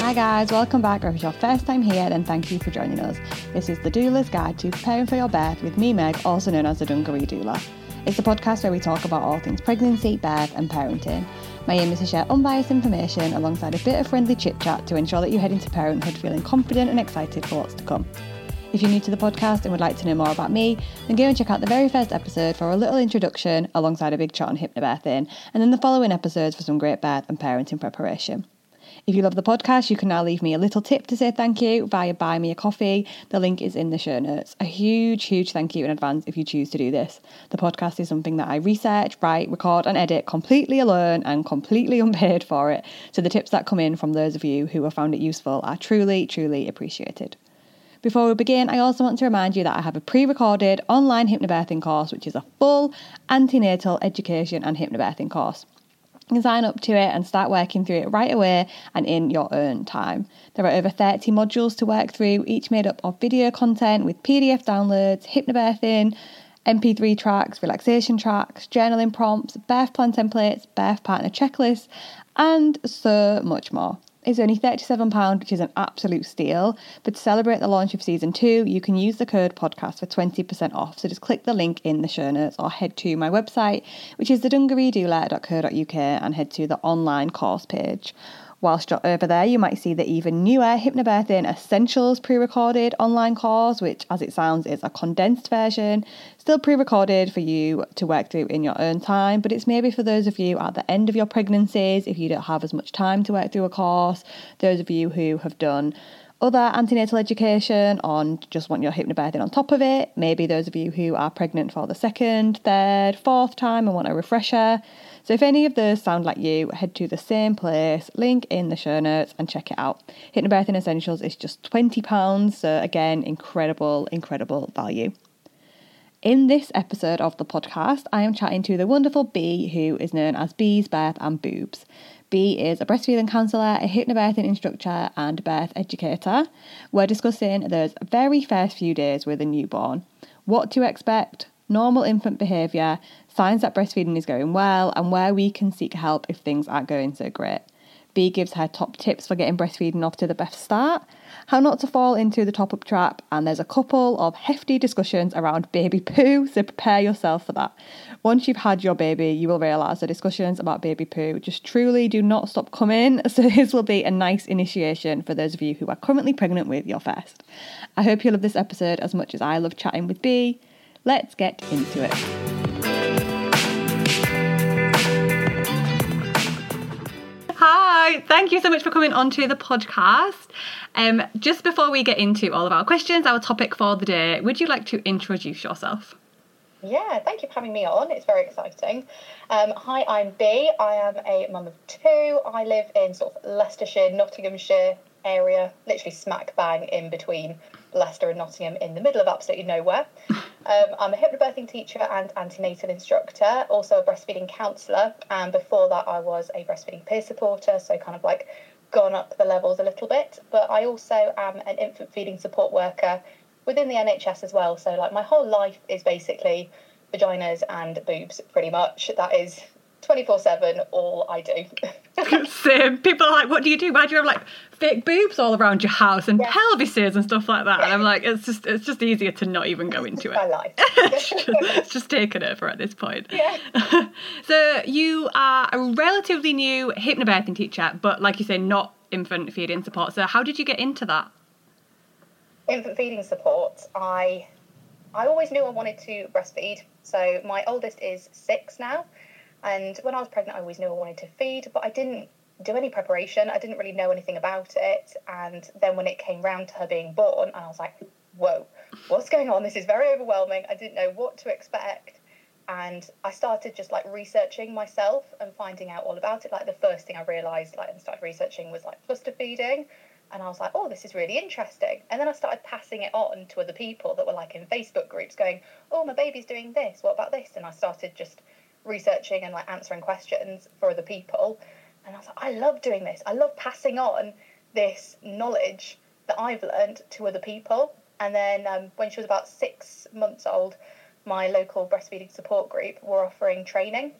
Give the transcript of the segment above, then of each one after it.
Hi guys, welcome back. If it's your first time here, then thank you for joining us. This is the Doula's Guide to Preparing for Your Birth with me, Meg, also known as the Dungaree Doula. It's a podcast where we talk about all things pregnancy, birth, and parenting. My aim is to share unbiased information alongside a bit of friendly chit chat to ensure that you head into parenthood feeling confident and excited for what's to come. If you're new to the podcast and would like to know more about me, then go and check out the very first episode for a little introduction alongside a big chat on hypnobirthing, and then the following episodes for some great birth and parenting preparation. If you love the podcast, you can now leave me a little tip to say thank you via Buy Me a Coffee. The link is in the show notes. A huge, huge thank you in advance if you choose to do this. The podcast is something that I research, write, record, and edit completely alone and completely unpaid for it. So the tips that come in from those of you who have found it useful are truly, truly appreciated. Before we begin, I also want to remind you that I have a pre recorded online hypnobirthing course, which is a full antenatal education and hypnobirthing course. You can sign up to it and start working through it right away and in your own time. There are over 30 modules to work through, each made up of video content with PDF downloads, hypnobirthing, MP3 tracks, relaxation tracks, journaling prompts, birth plan templates, birth partner checklists, and so much more. It's only £37, which is an absolute steal. But to celebrate the launch of season two, you can use the code podcast for 20% off. So just click the link in the show notes or head to my website, which is thedungareedoula.co.uk, and head to the online course page. Whilst you're over there, you might see the even newer Hypnobirthing Essentials pre recorded online course, which, as it sounds, is a condensed version, still pre recorded for you to work through in your own time. But it's maybe for those of you at the end of your pregnancies, if you don't have as much time to work through a course, those of you who have done other antenatal education on just want your hypnobirthing on top of it. Maybe those of you who are pregnant for the second, third, fourth time and want a refresher. So if any of those sound like you, head to the same place, link in the show notes and check it out. Hypnobirthing Essentials is just £20, so again, incredible, incredible value. In this episode of the podcast, I am chatting to the wonderful Bea, who is known as Bea's Birth and Boobs. Bea is a breastfeeding counsellor, a hypnobirthing instructor, and birth educator. We're discussing those very first few days with a newborn, what to expect, normal infant behaviour, signs that breastfeeding is going well, and where we can seek help if things aren't going so great. Bea gives her top tips for getting breastfeeding off to the best start, how not to fall into the top up trap, and there's a couple of hefty discussions around baby poo, so prepare yourself for that. Once you've had your baby, you will realise the discussions about baby poo just truly do not stop coming. So, this will be a nice initiation for those of you who are currently pregnant with your first. I hope you love this episode as much as I love chatting with Bea. Let's get into it. Hi, thank you so much for coming onto the podcast. Um, just before we get into all of our questions, our topic for the day, would you like to introduce yourself? Yeah, thank you for having me on. It's very exciting. Um, hi, I'm Bea. I am a mum of two. I live in sort of Leicestershire, Nottinghamshire area, literally smack bang in between Leicester and Nottingham, in the middle of absolutely nowhere. Um, I'm a hypnobirthing teacher and antenatal instructor, also a breastfeeding counsellor, and before that, I was a breastfeeding peer supporter, so kind of like gone up the levels a little bit. But I also am an infant feeding support worker within the NHS as well. So like my whole life is basically vaginas and boobs, pretty much. That is 24 7 all I do. Same. People are like, what do you do? Why do you have like fake boobs all around your house and yeah. pelvises and stuff like that? And I'm like, it's just it's just easier to not even go into it. My life. it's, just, it's just taken over at this point. Yeah. so you are a relatively new hypnobirthing teacher, but like you say, not infant feeding support. So how did you get into that? infant feeding support, I I always knew I wanted to breastfeed. So my oldest is six now, and when I was pregnant, I always knew I wanted to feed, but I didn't do any preparation. I didn't really know anything about it. And then when it came round to her being born, I was like, whoa, what's going on? This is very overwhelming. I didn't know what to expect. And I started just like researching myself and finding out all about it. Like the first thing I realised, like and started researching was like cluster feeding and I was like, oh, this is really interesting. And then I started passing it on to other people that were like in Facebook groups going, oh, my baby's doing this. What about this? And I started just researching and like answering questions for other people. And I was like, I love doing this. I love passing on this knowledge that I've learned to other people. And then um, when she was about six months old, my local breastfeeding support group were offering training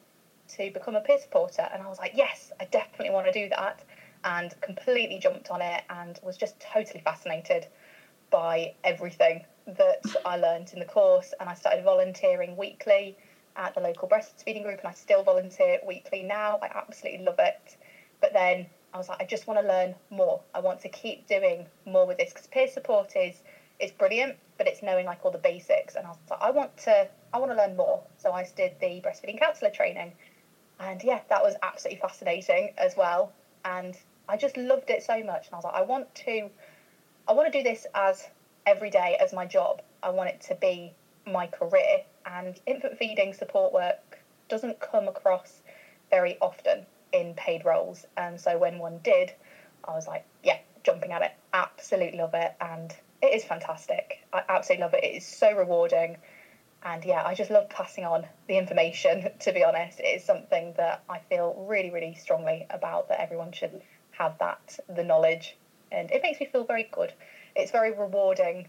to become a peer supporter. And I was like, yes, I definitely want to do that. And completely jumped on it and was just totally fascinated by everything that I learned in the course. And I started volunteering weekly at the local breastfeeding group, and I still volunteer weekly now. I absolutely love it. But then I was like, I just want to learn more. I want to keep doing more with this because peer support is is brilliant, but it's knowing like all the basics. And I was like, I want to I want to learn more. So I did the breastfeeding counsellor training, and yeah, that was absolutely fascinating as well. And I just loved it so much. And I was like, I want to I want to do this as every day as my job. I want it to be my career. And infant feeding support work doesn't come across very often in paid roles. And so when one did, I was like, yeah, jumping at it. Absolutely love it. And it is fantastic. I absolutely love it. It is so rewarding. And yeah, I just love passing on the information, to be honest. It is something that I feel really, really strongly about that everyone should have that, the knowledge. And it makes me feel very good. It's very rewarding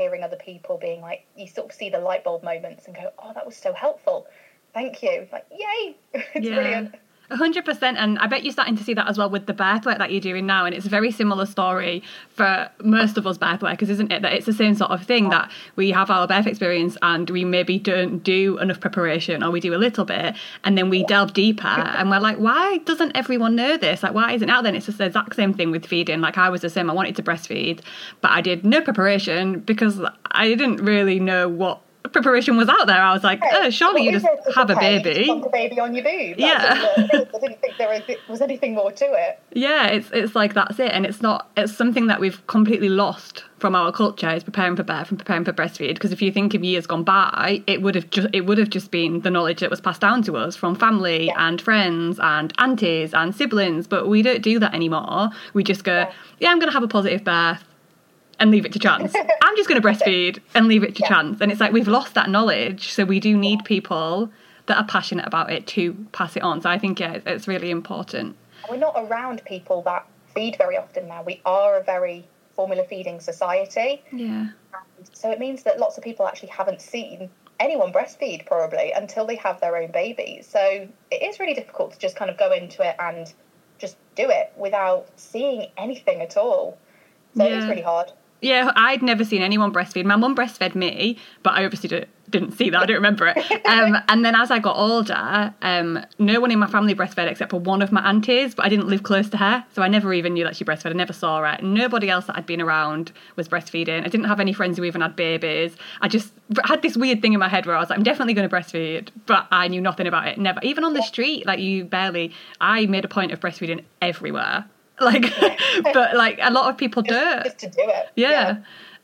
hearing other people being like, you sort of see the light bulb moments and go, oh, that was so helpful. Thank you. Like, yay. it's yeah. brilliant hundred percent, and I bet you're starting to see that as well with the birth work that you're doing now, and it's a very similar story for most of us birth workers, isn't it? That it's the same sort of thing that we have our birth experience and we maybe don't do enough preparation, or we do a little bit, and then we delve deeper, and we're like, why doesn't everyone know this? Like, why isn't out then? It's just the exact same thing with feeding. Like I was the same. I wanted to breastfeed, but I did no preparation because I didn't really know what preparation was out there, I was like, oh, surely you just have a baby. a baby on your boob. yeah. I didn't think there was anything more to it. Yeah, it's it's like that's it, and it's not. It's something that we've completely lost from our culture is preparing for birth and preparing for breastfeed. Because if you think of years gone by, it would have just it would have just been the knowledge that was passed down to us from family yeah. and friends and aunties and siblings. But we don't do that anymore. We just go, yeah, yeah I'm going to have a positive birth and leave it to chance. I'm just going to breastfeed and leave it to yeah. chance. And it's like we've lost that knowledge. So we do need people that are passionate about it to pass it on. So I think, yeah, it's really important. We're not around people that feed very often now. We are a very formula feeding society. Yeah. And so it means that lots of people actually haven't seen anyone breastfeed probably until they have their own babies. So it is really difficult to just kind of go into it and just do it without seeing anything at all. So yeah. it's really hard. Yeah, I'd never seen anyone breastfeed. My mum breastfed me, but I obviously didn't, didn't see that. I don't remember it. Um, and then as I got older, um, no one in my family breastfed except for one of my aunties, but I didn't live close to her, so I never even knew that she breastfed. I never saw her. Nobody else that I'd been around was breastfeeding. I didn't have any friends who even had babies. I just had this weird thing in my head where I was like, I'm definitely going to breastfeed, but I knew nothing about it. Never, even on the street, like you barely. I made a point of breastfeeding everywhere like but like a lot of people just, do it. just to do it. Yeah, yeah.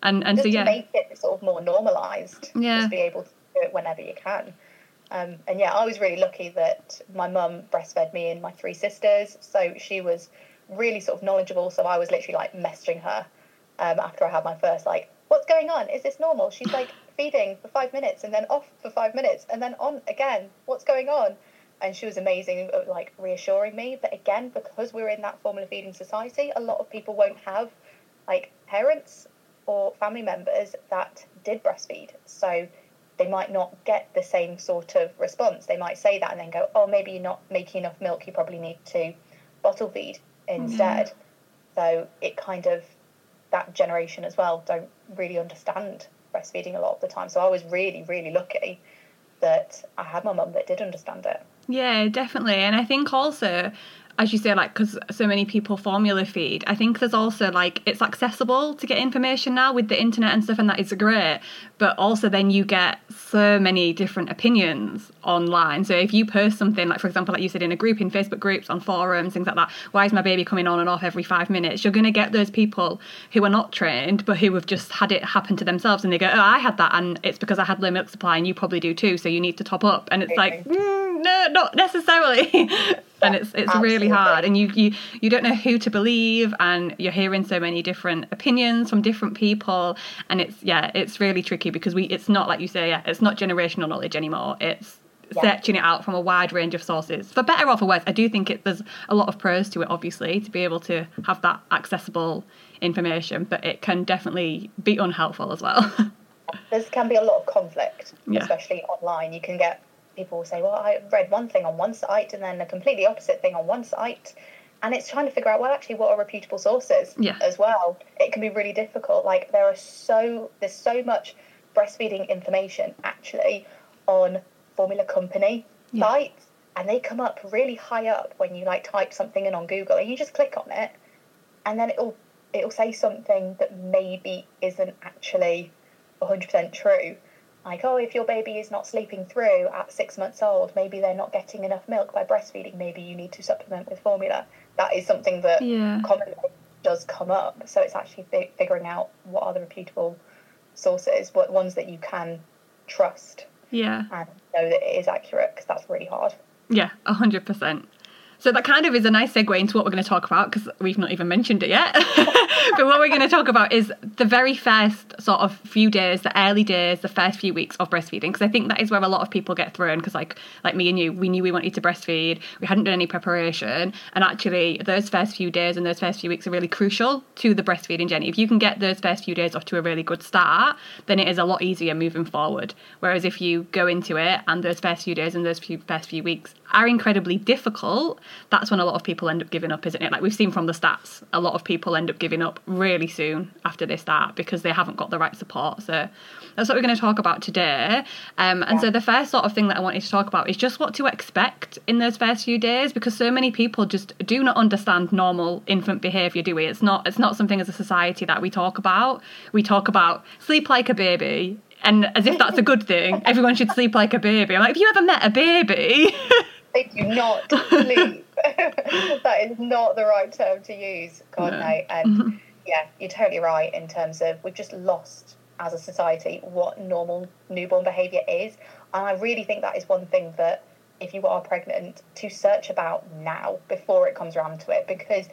and and just so yeah. to make it sort of more normalized. Yeah. Just be able to do it whenever you can. Um, and yeah I was really lucky that my mum breastfed me and my three sisters. So she was really sort of knowledgeable. So I was literally like messaging her um, after I had my first like what's going on? Is this normal? She's like feeding for five minutes and then off for five minutes and then on again. What's going on and she was amazing like reassuring me. But again because we're in that formula feeding society a lot of people won't have like parents or family members that did breastfeed. So they might not get the same sort of response. They might say that and then go oh maybe you're not making enough milk. You probably need to bottle feed instead. Mm-hmm. so it kind of that generation as well don't really understand breastfeeding a lot of the time. So i was really really lucky that i had my mum that did understand it yeah, definitely. And I think also as you say, like, because so many people formula feed, I think there's also like it's accessible to get information now with the internet and stuff, and that is great. But also, then you get so many different opinions online. So if you post something, like for example, like you said in a group, in Facebook groups, on forums, things like that, why is my baby coming on and off every five minutes? You're going to get those people who are not trained, but who have just had it happen to themselves, and they go, "Oh, I had that, and it's because I had low milk supply, and you probably do too, so you need to top up." And it's like, mm, no, not necessarily. and it's it's Absolutely. really hard and you, you you don't know who to believe and you're hearing so many different opinions from different people and it's yeah it's really tricky because we it's not like you say yeah it's not generational knowledge anymore it's yeah. searching it out from a wide range of sources for better or for worse i do think it, there's a lot of pros to it obviously to be able to have that accessible information, but it can definitely be unhelpful as well. there can be a lot of conflict, Yeah. especially online. You can get people will say, "Well, I read one thing on one site and then a completely opposite thing on one site," and it's trying to figure out, well, actually, what are reputable sources Yeah. as well. It can be really difficult. Like there are so there's so much breastfeeding information actually on formula company Yeah. sites, and they come up really high up when you like type something in on Google, and you just click on it, and then it'll it'll say something that maybe isn't actually 100% true. Like, oh, if your baby is not sleeping through at six months old, maybe they're not getting enough milk by breastfeeding. Maybe you need to supplement with formula. That is something that Yeah. commonly does come up. So it's actually fi- figuring out what are the reputable sources, what ones that you can trust yeah. and know that it is accurate, because that's really hard. Yeah, a hundred percent. So that kind of is a nice segue into what we're going to talk about because we've not even mentioned it yet. but what we're going to talk about is the very first sort of few days, the early days, the first few weeks of breastfeeding. Because I think that is where a lot of people get thrown. Because like like me and you, we knew we wanted to breastfeed, we hadn't done any preparation, and actually those first few days and those first few weeks are really crucial to the breastfeeding journey. If you can get those first few days off to a really good start, then it is a lot easier moving forward. Whereas if you go into it and those first few days and those few first few weeks are incredibly difficult, that's when a lot of people end up giving up, isn't it? Like we've seen from the stats, a lot of people end up giving up really soon after they start because they haven't got the right support. So that's what we're going to talk about today. Um, and so the first sort of thing that I wanted to talk about is just what to expect in those first few days because so many people just do not understand normal infant behaviour, do we? It's not it's not something as a society that we talk about. We talk about sleep like a baby. And as if that's a good thing, everyone should sleep like a baby. I'm like, have you ever met a baby? They do not sleep. that is not the right term to use. God, No. no. And yeah, you're totally right in terms of we've just lost as a society what normal newborn behaviour is. And I really think that is one thing that if you are pregnant, to search about now before it comes around to it, because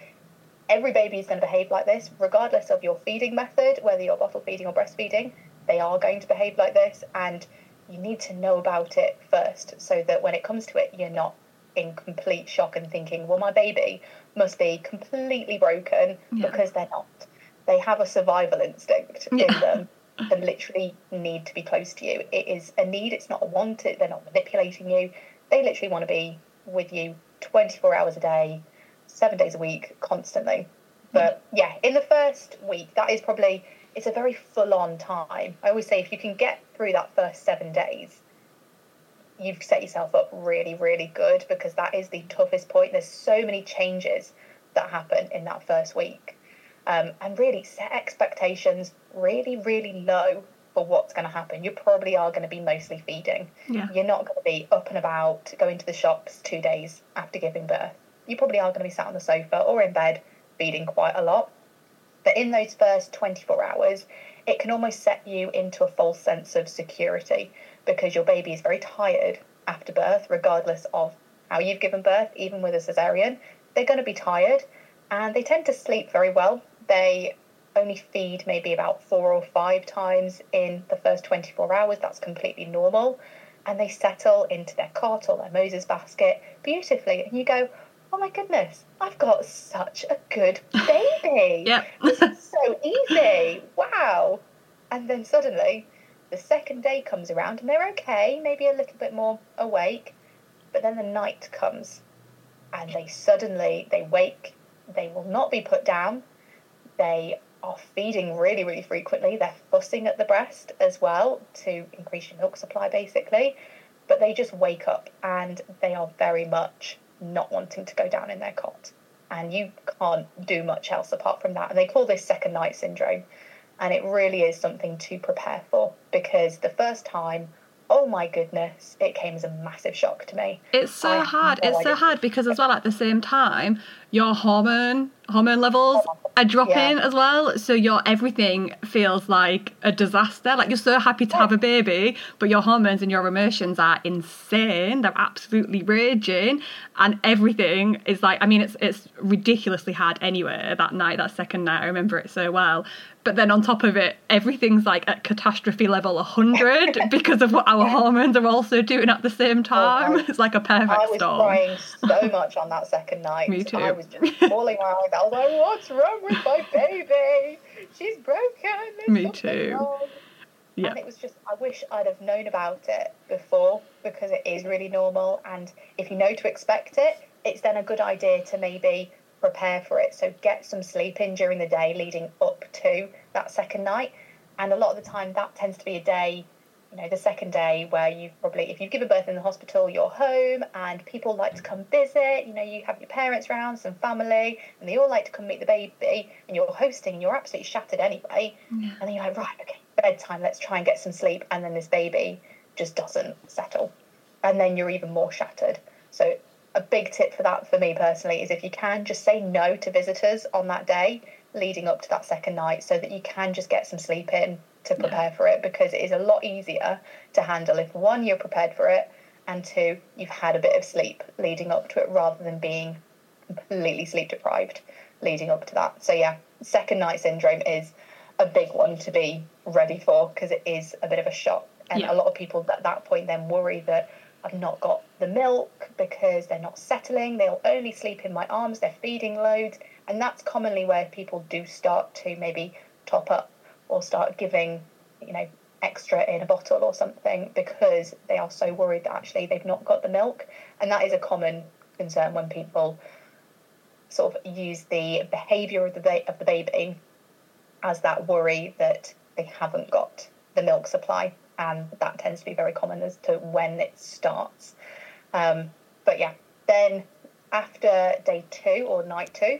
every baby is going to behave like this, regardless of your feeding method, whether you're bottle feeding or breastfeeding, they are going to behave like this. And you need to know about it first so that when it comes to it, you're not in complete shock and thinking, well, my baby must be completely broken Yeah. because they're not. They have a survival instinct Yeah. in them and literally need to be close to you. It is a need, it's not a want. It- They're not manipulating you. They literally want to be with you 24 hours a day, seven days a week, constantly. But yeah, in the first week, that is probably it's a very full on time. I always say if you can get through that first seven days, you've set yourself up really, really good because that is the toughest point. There's so many changes that happen in that first week. Um, and really set expectations really, really low for what's going to happen. You probably are going to be mostly feeding. Yeah. You're not going to be up and about, going to the shops two days after giving birth. You probably are going to be sat on the sofa or in bed feeding quite a lot. But in those first 24 hours, it can almost set you into a false sense of security because your baby is very tired after birth, regardless of how you've given birth, even with a cesarean. They're going to be tired and they tend to sleep very well. They only feed maybe about four or five times in the first 24 hours. That's completely normal. And they settle into their cot or their Moses basket beautifully. And you go, oh my goodness, I've got such a good baby. Yep. this is so easy. Wow. And then suddenly the second day comes around and they're okay, maybe a little bit more awake. But then the night comes and they suddenly they wake, they will not be put down. They are feeding really, really frequently. They're fussing at the breast as well to increase your milk supply basically. But they just wake up and they are very much not wanting to go down in their cot. And you can't do much else apart from that. And they call this second night syndrome. And it really is something to prepare for because the first time, oh my goodness, it came as a massive shock to me. It's so hard. no It's so hard because as well at the same time, your hormone hormone levels are dropping as well. So your everything feels like a disaster. Like you're so happy to have a baby, but your hormones and your emotions are insane. They're absolutely raging, and everything is like. I mean, it's it's ridiculously hard anyway. That night, that second night, I remember it so well. But then on top of it, everything's like at catastrophe level 100 because of what our hormones are also doing at the same oh, time. no. It's like a perfect storm. I was storm. crying so much on that second night. Me too. Was just bawling my eyes that. I was like, what's wrong with my baby? She's broken. There's Me too. wrong." Yeah. And it was just, I wish I'd have known about it before because it is really normal. And if you know to expect it, it's then a good idea to maybe prepare for it. So get some sleep in during the day leading up to that second night. And a lot of the time, that tends to be a day, you know, the second day where you've probably, if you've given birth in the hospital, you're home and people like to come visit. You know, you have your parents round, some family, and they all like to come meet the baby. And you're hosting and you're absolutely shattered anyway. Yeah. And then you're like, right, okay, bedtime, let's try and get some sleep. And then this baby just doesn't settle. And then you're even more shattered. So, a big tip for that for me personally is if you can just say no to visitors on that day leading up to that second night so that you can just get some sleep in to prepare for it because it is a lot easier to handle if one, you're prepared for it, and two, you've had a bit of sleep leading up to it rather than being completely sleep deprived leading up to that. So, yeah, second night syndrome is a big one to be ready for because it is a bit of a shock. And Yeah. a lot of people at that point then worry that I've not got the milk because they're not settling. They'll only sleep in my arms. They're feeding loads. And that's commonly where people do start to maybe top up or start giving, you know, extra in a bottle or something because they are so worried that actually they've not got the milk. And that is a common concern when people sort of use the behaviour of the ba- of the baby as that worry that they haven't got the milk supply, and that tends to be very common as to when it starts. Um, but yeah, then after day two or night two,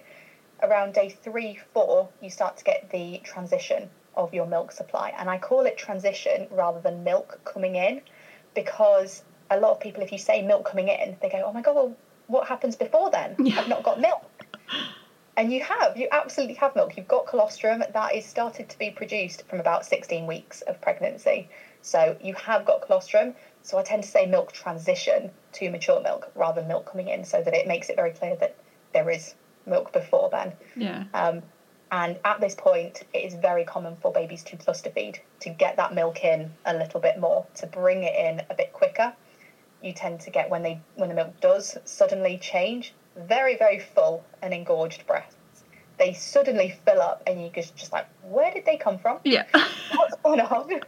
around day three, four, you start to get the transition of your milk supply, and I call it transition rather than milk coming in, because a lot of people, if you say milk coming in, they go, "Oh my god, well, what happens before then? Yeah. I've not got milk." And you have, you absolutely have milk. You've got colostrum that is started to be produced from about 16 weeks of pregnancy. So you have got colostrum. So I tend to say milk transition to mature milk rather than milk coming in so that it makes it very clear that there is milk before then. Yeah. Um, and at this point, it is very common for babies to cluster feed to get that milk in a little bit more, to bring it in a bit quicker. You tend to get when they when the milk does suddenly change, very very full and engorged breasts. They suddenly fill up, and you just just like, where did they come from? Yeah. What's going on?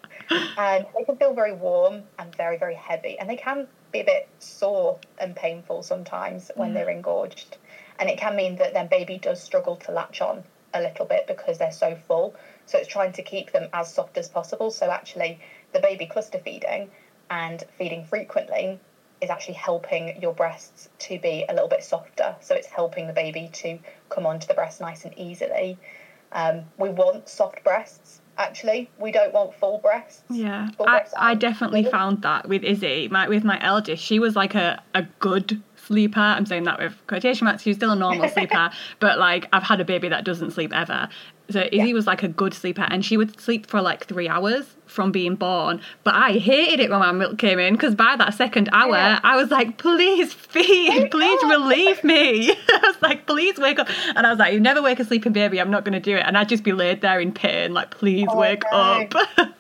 and they can feel very warm and very very heavy, and they can be a bit sore and painful sometimes when mm. they're engorged, and it can mean that their baby does struggle to latch on a little bit because they're so full. So it's trying to keep them as soft as possible. So actually, the baby cluster feeding and feeding frequently is actually helping your breasts to be a little bit softer. So it's helping the baby to come onto the breast nice and easily. Um, we want soft breasts. Actually, we don't want full breasts. Yeah, Full I, breasts I definitely found that with Izzy, my with my eldest. She was like a, a good sleeper. I'm saying that with quotation marks. She was still a normal sleeper, but like I've had a baby that doesn't sleep ever. So Izzy Yeah. was like a good sleeper, and she would sleep for like three hours from being born. But I hated it when my milk came in because by that second hour, Yeah. I was like, "Please feed, please up." relieve me." I was like, "Please wake up," and I was like, "You never wake a sleeping baby. I'm not going to do it." And I'd just be laid there in pain, like, "Please Oh, wake no. up."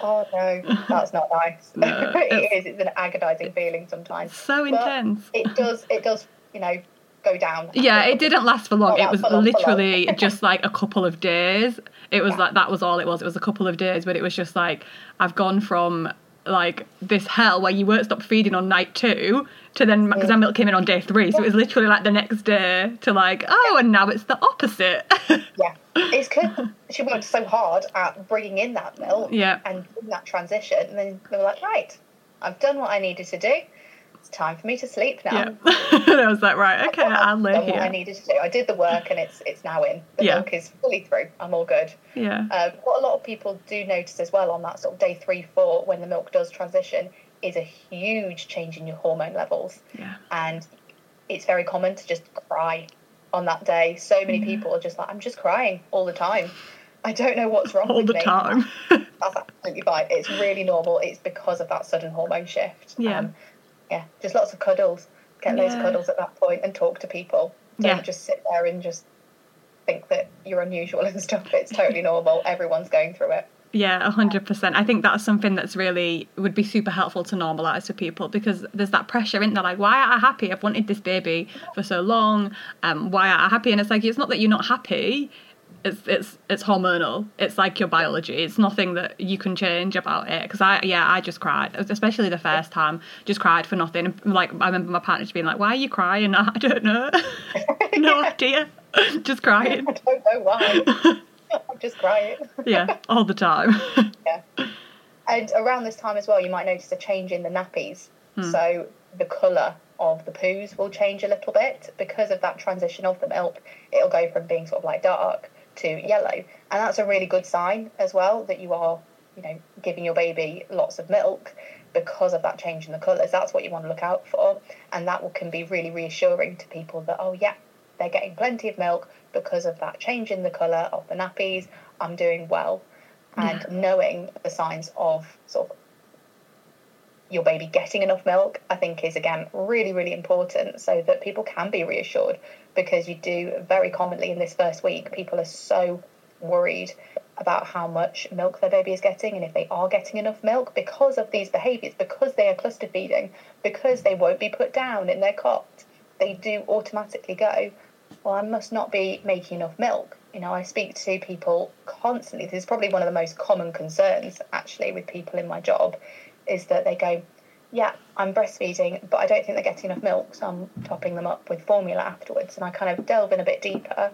Oh no, that's not nice. No, it it's- is. It's an agonising feeling sometimes. so But intense. It does. It does. You know, go down. Yeah, it didn't last for long. Oh, it was full on, full literally just like a couple of days. It was Yeah. like that was all it was. It was a couple of days, but it was just like I've gone from like this hell where you won't stop feeding on night two to then mm. because my milk came in on day three, so it was literally like the next day to like oh, and now it's the opposite. Yeah, it's because she worked so hard at bringing in that milk Yeah. and that transition, and then they were like, right, I've done what I needed to do. Time for me to sleep now. yeah, and I was like right, okay, I'll done what I needed to do. I did the work, and it's it's now in. The Yeah. milk is fully through. I'm all good. Yeah, Um, what a lot of people do notice as well on that sort of day three, four, when the milk does transition, is a huge change in your hormone levels. yeah, And it's very common to just cry on that day. So many people are just like, I'm just crying all the time. I don't know what's wrong all with the me. time. That's absolutely fine. It's really normal. It's because of that sudden hormone shift. Yeah. Um, yeah. Just lots of cuddles. Get loads of cuddles at that point and talk to people. Don't Yeah. just sit there and just think that you're unusual and stuff. It's totally normal. Everyone's going through it. Yeah, hundred percent. I think that's something that's really would be super helpful to normalize for people because there's that pressure in there. Like, why are I happy? I've wanted this baby for so long. Um, why are I happy? And it's like it's not that you're not happy. It's it's it's hormonal. It's like your biology. It's nothing that you can change about it. Because I yeah I just cried, especially the first time. Just cried for nothing. Like I remember my partner just being like, "Why are you crying?" I don't know. no idea. just crying. I don't know why. I'm just crying. yeah, all the time. yeah. And around this time as well, you might notice a change in the nappies. Hmm. So the colour of the poos will change a little bit because of that transition of the milk. It'll go from being sort of like dark to yellow, and that's a really good sign as well that you are, you know, giving your baby lots of milk because of that change in the colours. That's what you want to look out for, and that will, can be really reassuring to people that oh yeah, they're getting plenty of milk because of that change in the colour of the nappies. I'm doing well. And yeah. knowing the signs of sort of your baby getting enough milk, I think is again really, really important so that people can be reassured because you do very commonly in this first week, people are so worried about how much milk their baby is getting and if they are getting enough milk because of these behaviours, because they are cluster feeding, because they won't be put down in their cot, they do automatically go, well, I must not be making enough milk. You know, I speak to people constantly. This is probably one of the most common concerns, actually, with people in my job, is that they go, yeah, I'm breastfeeding, but I don't think they're getting enough milk, so I'm topping them up with formula afterwards. And I kind of delve in a bit deeper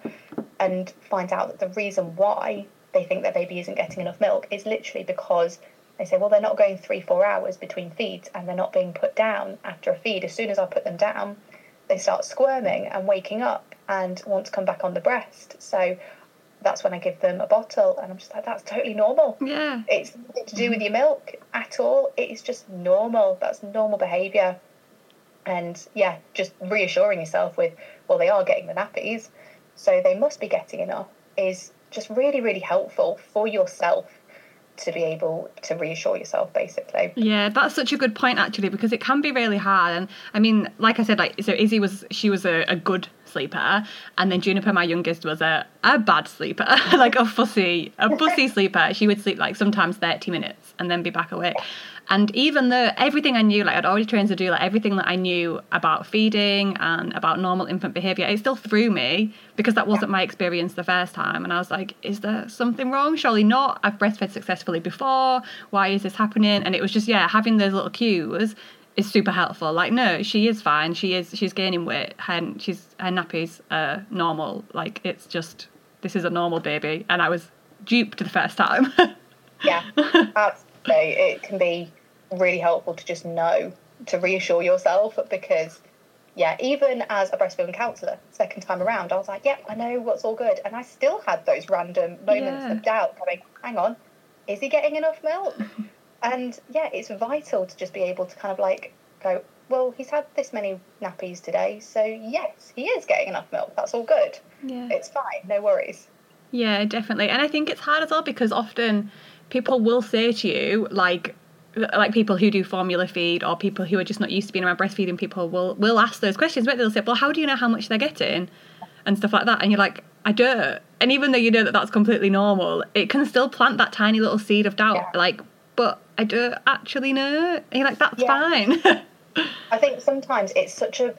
and find out that the reason why they think their baby isn't getting enough milk is literally because they say, well, they're not going three, four hours between feeds and they're not being put down after a feed. As soon as I put them down, they start squirming and waking up and want to come back on the breast. So that's when I give them a bottle, and I'm just like, that's totally normal. Yeah. It's nothing to do with your milk at all. It is just normal. That's normal behaviour. And yeah, just reassuring yourself with, well, they are getting the nappies, so they must be getting enough, is just really, really helpful for yourself to be able to reassure yourself basically yeah that's such a good point actually because it can be really hard and i mean like i said like so izzy was she was a, a good sleeper and then juniper my youngest was a, a bad sleeper like a fussy a fussy sleeper she would sleep like sometimes 30 minutes and then be back awake and even though everything I knew, like I'd already trained to do, like everything that I knew about feeding and about normal infant behaviour, it still threw me because that wasn't my experience the first time. And I was like, is there something wrong? Surely not. I've breastfed successfully before. Why is this happening? And it was just, yeah, having those little cues is super helpful. Like, no, she is fine. She is, she's gaining weight. Her, she's, her nappies are uh, normal. Like, it's just, this is a normal baby. And I was duped the first time. yeah, absolutely. It can be really helpful to just know to reassure yourself because yeah, even as a breastfeeding counsellor, second time around, I was like, yep, yeah, I know what's all good. And I still had those random moments yeah. of doubt going, hang on, is he getting enough milk? And yeah, it's vital to just be able to kind of like go, well, he's had this many nappies today, so yes, he is getting enough milk. That's all good. Yeah. It's fine, no worries. Yeah, definitely. And I think it's hard as well because often people will say to you, like, like people who do formula feed or people who are just not used to being around breastfeeding people will will ask those questions but they'll say well how do you know how much they're getting and stuff like that and you're like i don't and even though you know that that's completely normal it can still plant that tiny little seed of doubt yeah. like but i don't actually know and you're like that's yeah. fine i think sometimes it's such a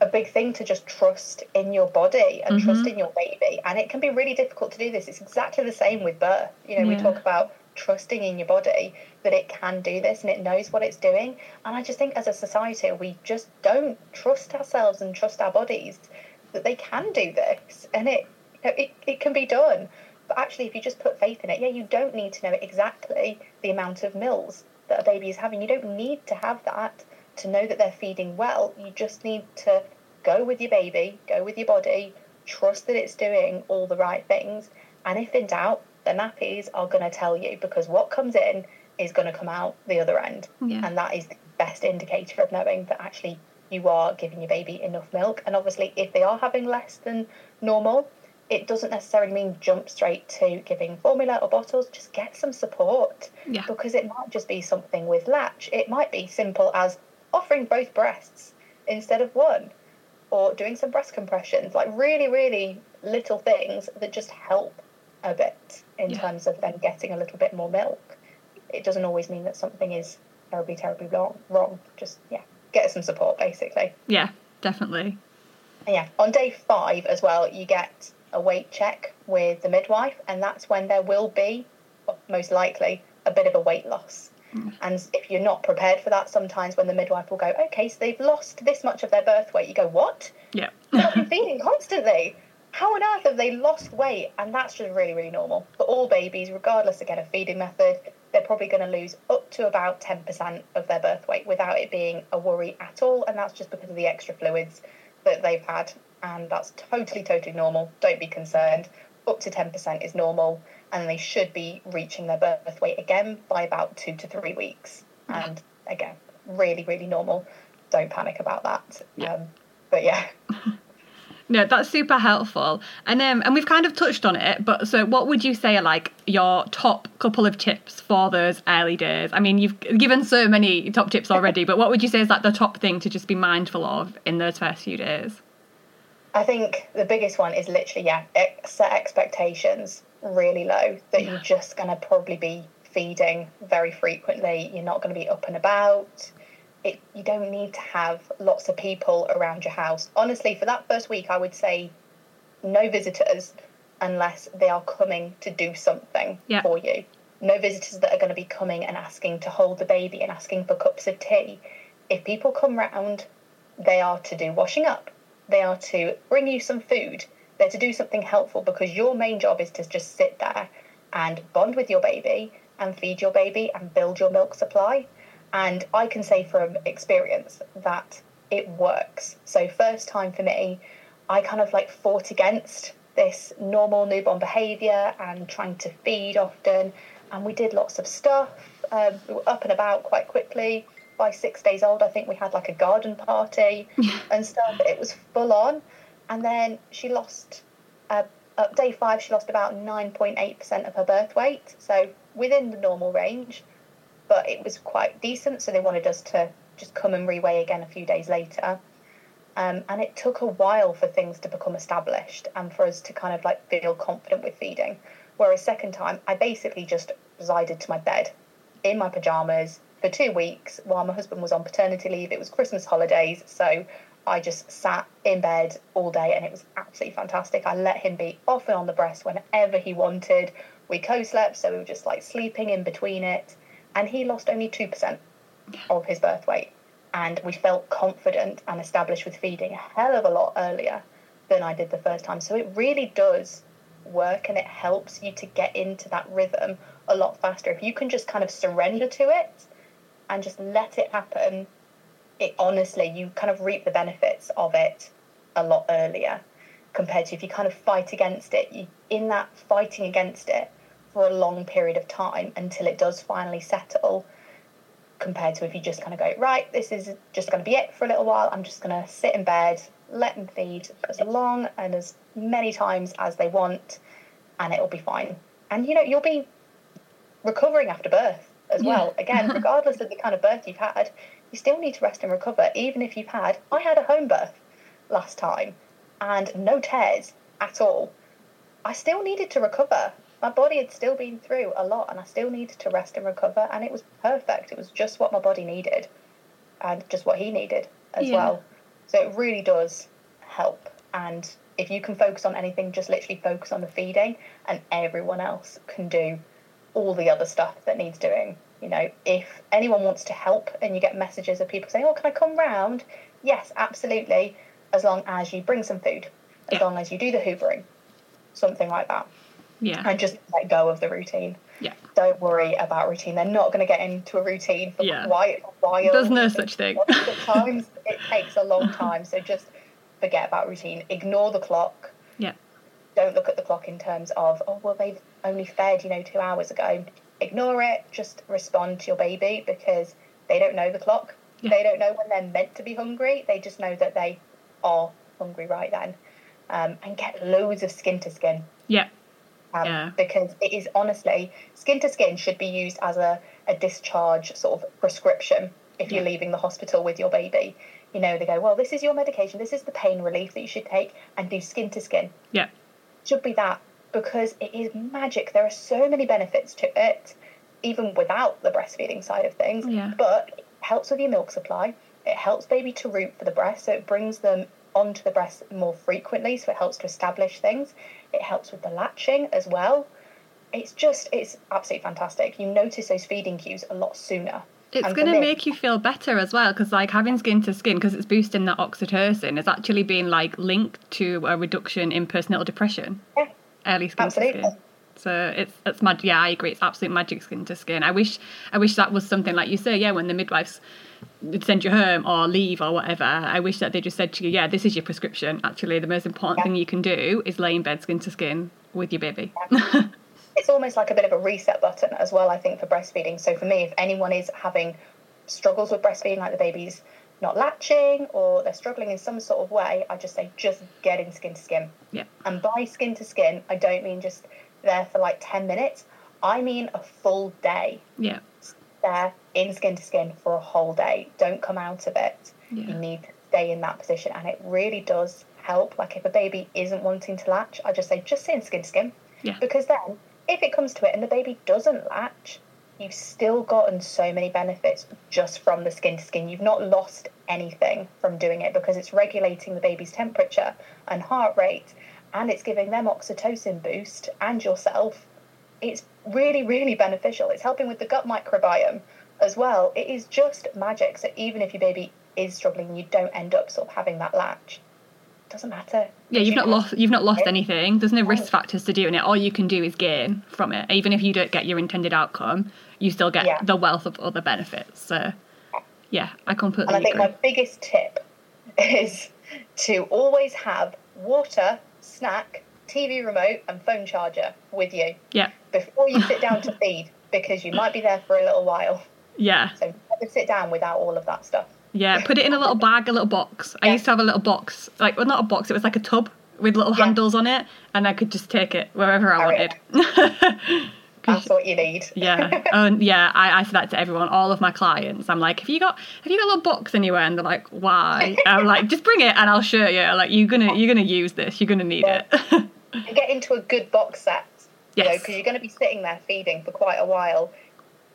a big thing to just trust in your body and mm-hmm. trust in your baby and it can be really difficult to do this it's exactly the same with birth you know yeah. we talk about trusting in your body that it can do this and it knows what it's doing. And I just think as a society, we just don't trust ourselves and trust our bodies that they can do this and it, it, it can be done. But actually, if you just put faith in it, yeah, you don't need to know exactly the amount of mils that a baby is having. You don't need to have that to know that they're feeding well. You just need to go with your baby, go with your body, trust that it's doing all the right things. And if in doubt, the nappies are going to tell you because what comes in is going to come out the other end. Yeah. And that is the best indicator of knowing that actually you are giving your baby enough milk. And obviously, if they are having less than normal, it doesn't necessarily mean jump straight to giving formula or bottles. Just get some support yeah. because it might just be something with latch. It might be simple as offering both breasts instead of one or doing some breast compressions, like really, really little things that just help a bit in Yeah. terms of them getting a little bit more milk. It doesn't always mean that something is terribly, terribly wrong. Wrong. Just yeah, get some support basically. Yeah, definitely. And yeah, on day five as well, you get a weight check with the midwife, and that's when there will be, most likely, a bit of a weight loss. Hmm. And if you're not prepared for that, sometimes when the midwife will go, okay, so they've lost this much of their birth weight, you go, what? Yeah. I've been feeding constantly. How on earth have they lost weight? And that's just really, really normal. For all babies, regardless again of feeding method, they're probably going to lose up to about 10% of their birth weight without it being a worry at all. And that's just because of the extra fluids that they've had. And that's totally, totally normal. Don't be concerned. Up to 10% is normal. And they should be reaching their birth weight again by about two to three weeks. And again, really, really normal. Don't panic about that. Yeah. Um, but yeah. No, that's super helpful. And um, and we've kind of touched on it, but so what would you say are like your top couple of tips for those early days? I mean, you've given so many top tips already, but what would you say is like the top thing to just be mindful of in those first few days? I think the biggest one is literally, yeah, set expectations really low that you're just going to probably be feeding very frequently. You're not going to be up and about. It, you don't need to have lots of people around your house. Honestly, for that first week, I would say no visitors unless they are coming to do something Yeah. for you. No visitors that are going to be coming and asking to hold the baby and asking for cups of tea. If people come round, they are to do washing up. They are to bring you some food. They're to do something helpful because your main job is to just sit there and bond with your baby and feed your baby and build your milk supply. And I can say from experience that it works. So, first time for me, I kind of like fought against this normal newborn behaviour and trying to feed often. And we did lots of stuff. Um, we were up and about quite quickly. By six days old, I think we had like a garden party and stuff. It was full on. And then she lost, uh, at day five, she lost about 9.8% of her birth weight. So within the normal range, but it was quite decent. So they wanted us to just come and reweigh again a few days later. Um, and it took a while for things to become established and for us to kind of like feel confident with feeding. Whereas second time, I basically just resided to my bed in my pajamas for two weeks while my husband was on paternity leave. It was Christmas holidays, so I just sat in bed all day and it was absolutely fantastic. I let him be off and on the breast whenever he wanted. We co slept, so we were just like sleeping in between it. And he lost only 2% of his birth weight. And we felt confident and established with feeding a hell of a lot earlier than I did the first time. So it really does work and it helps you to get into that rhythm a lot faster. If you can just kind of surrender to it and just let it happen, it honestly, you kind of reap the benefits of it a lot earlier compared to if you kind of fight against it. You, in that fighting against it for a long period of time until it does finally settle, compared to if you just kind of go, right, this is just going to be it for a little while. I'm just going to sit in bed, let them feed as long and as many times as they want, and it'll be fine. And you know, you'll be recovering after birth as well. Again, regardless of the kind of birth you've had, you still need to rest and recover, even if you've had. I had a home birth last time and no tears at all. I still needed to recover. My body had still been through a lot and I still needed to rest and recover, and it was perfect. It was just what my body needed and just what he needed as Yeah. well. So it really does help. And if you can focus on anything, just literally focus on the feeding, and everyone else can do all the other stuff that needs doing. You know, if anyone wants to help and you get messages of people saying, Oh, can I come round? Yes, absolutely. As long as you bring some food, as Yeah. long as you do the hoovering, something like that. Yeah. And just let go of the routine. Yeah. Don't worry about routine. They're not going to get into a routine for Yeah. quite a while. There's no such thing. Sometimes it takes a long time. So just forget about routine. Ignore the clock. Don't look at the clock in terms of, oh, well, they've only fed, you know, two hours ago. Ignore it. Just respond to your baby because they don't know the clock. Yeah. They don't know when they're meant to be hungry. They just know that they are hungry right then. Um, and get loads of skin to skin Yeah. um, Yeah. because it is honestly skin to skin should be used as a, a discharge sort of prescription if you're leaving the hospital with your baby. You know, they go, well, this is your medication, this is the pain relief that you should take, and do skin to skin. Yeah. Should be that because it is magic. There are so many benefits to it, even without the breastfeeding side of things. Yeah. But it helps with your milk supply. It helps baby to root for the breast, so it brings them onto the breast more frequently, so it helps to establish things. It helps with the latching as well. It's just, it's absolutely fantastic. You notice those feeding cues a lot sooner. It's going to make you feel better as well because, like, having skin to skin, because it's boosting that oxytocin, is actually being like linked to a reduction in postnatal depression. Yeah. Early skin Absolutely. to skin. So it's it's mad. Yeah, I agree. It's absolute magic skin to skin. I wish I wish that was something like you say. Yeah, when the midwives send you home or leave or whatever, I wish that they just said to you, yeah, this is your prescription. Actually, the most important Yeah. thing you can do is lay in bed skin to skin with your baby. it's almost like a bit of a reset button as well, I think, for breastfeeding. So for me, if anyone is having struggles with breastfeeding, like the baby's not latching or they're struggling in some sort of way, I just say just get in skin to skin. yeah, And by skin to skin, I don't mean just there for like 10 minutes. I mean a full day yeah, there in skin to skin for a whole day. Don't come out of it. Yeah. You need to stay in that position. And it really does help. Like if a baby isn't wanting to latch, I just say just stay in skin to skin. Yeah. Because then if it comes to it and the baby doesn't latch, you've still gotten so many benefits just from the skin to skin. You've not lost anything from doing it because it's regulating the baby's temperature and heart rate and it's giving them oxytocin boost and yourself it's really, really beneficial. It's helping with the gut microbiome as well. It is just magic. So even if your baby is struggling, you don't end up sort of having that latch. Doesn't matter. yeah. You've not lost. You've not lost anything. There's no oh. risk factors to doing it. All you can do is gain from it. Even if you don't get your intended outcome, you still get Yeah. the wealth of other benefits. So, yeah, I completely And I think agree. my biggest tip is to always have water, snack, TV remote, and phone charger with you Yeah, before you sit down to feed because you might be there for a little while. yeah. So never sit down without all of that stuff. Yeah, put it in a little bag, a little box. I Yeah. used to have a little box, like well, not a box. It was like a tub with little Yeah. handles on it, and I could just take it wherever I oh, Carry wanted. That's what you need. yeah, and yeah, I, I say that to everyone, all of my clients. I'm like, have you got have you got a little box anywhere? And they're like, why? I'm like, just bring it and I'll show you. Like you're gonna you're gonna use this. You're gonna need Yeah. it. and get into a good box set. You know, Yes. because you're going to be sitting there feeding for quite a while.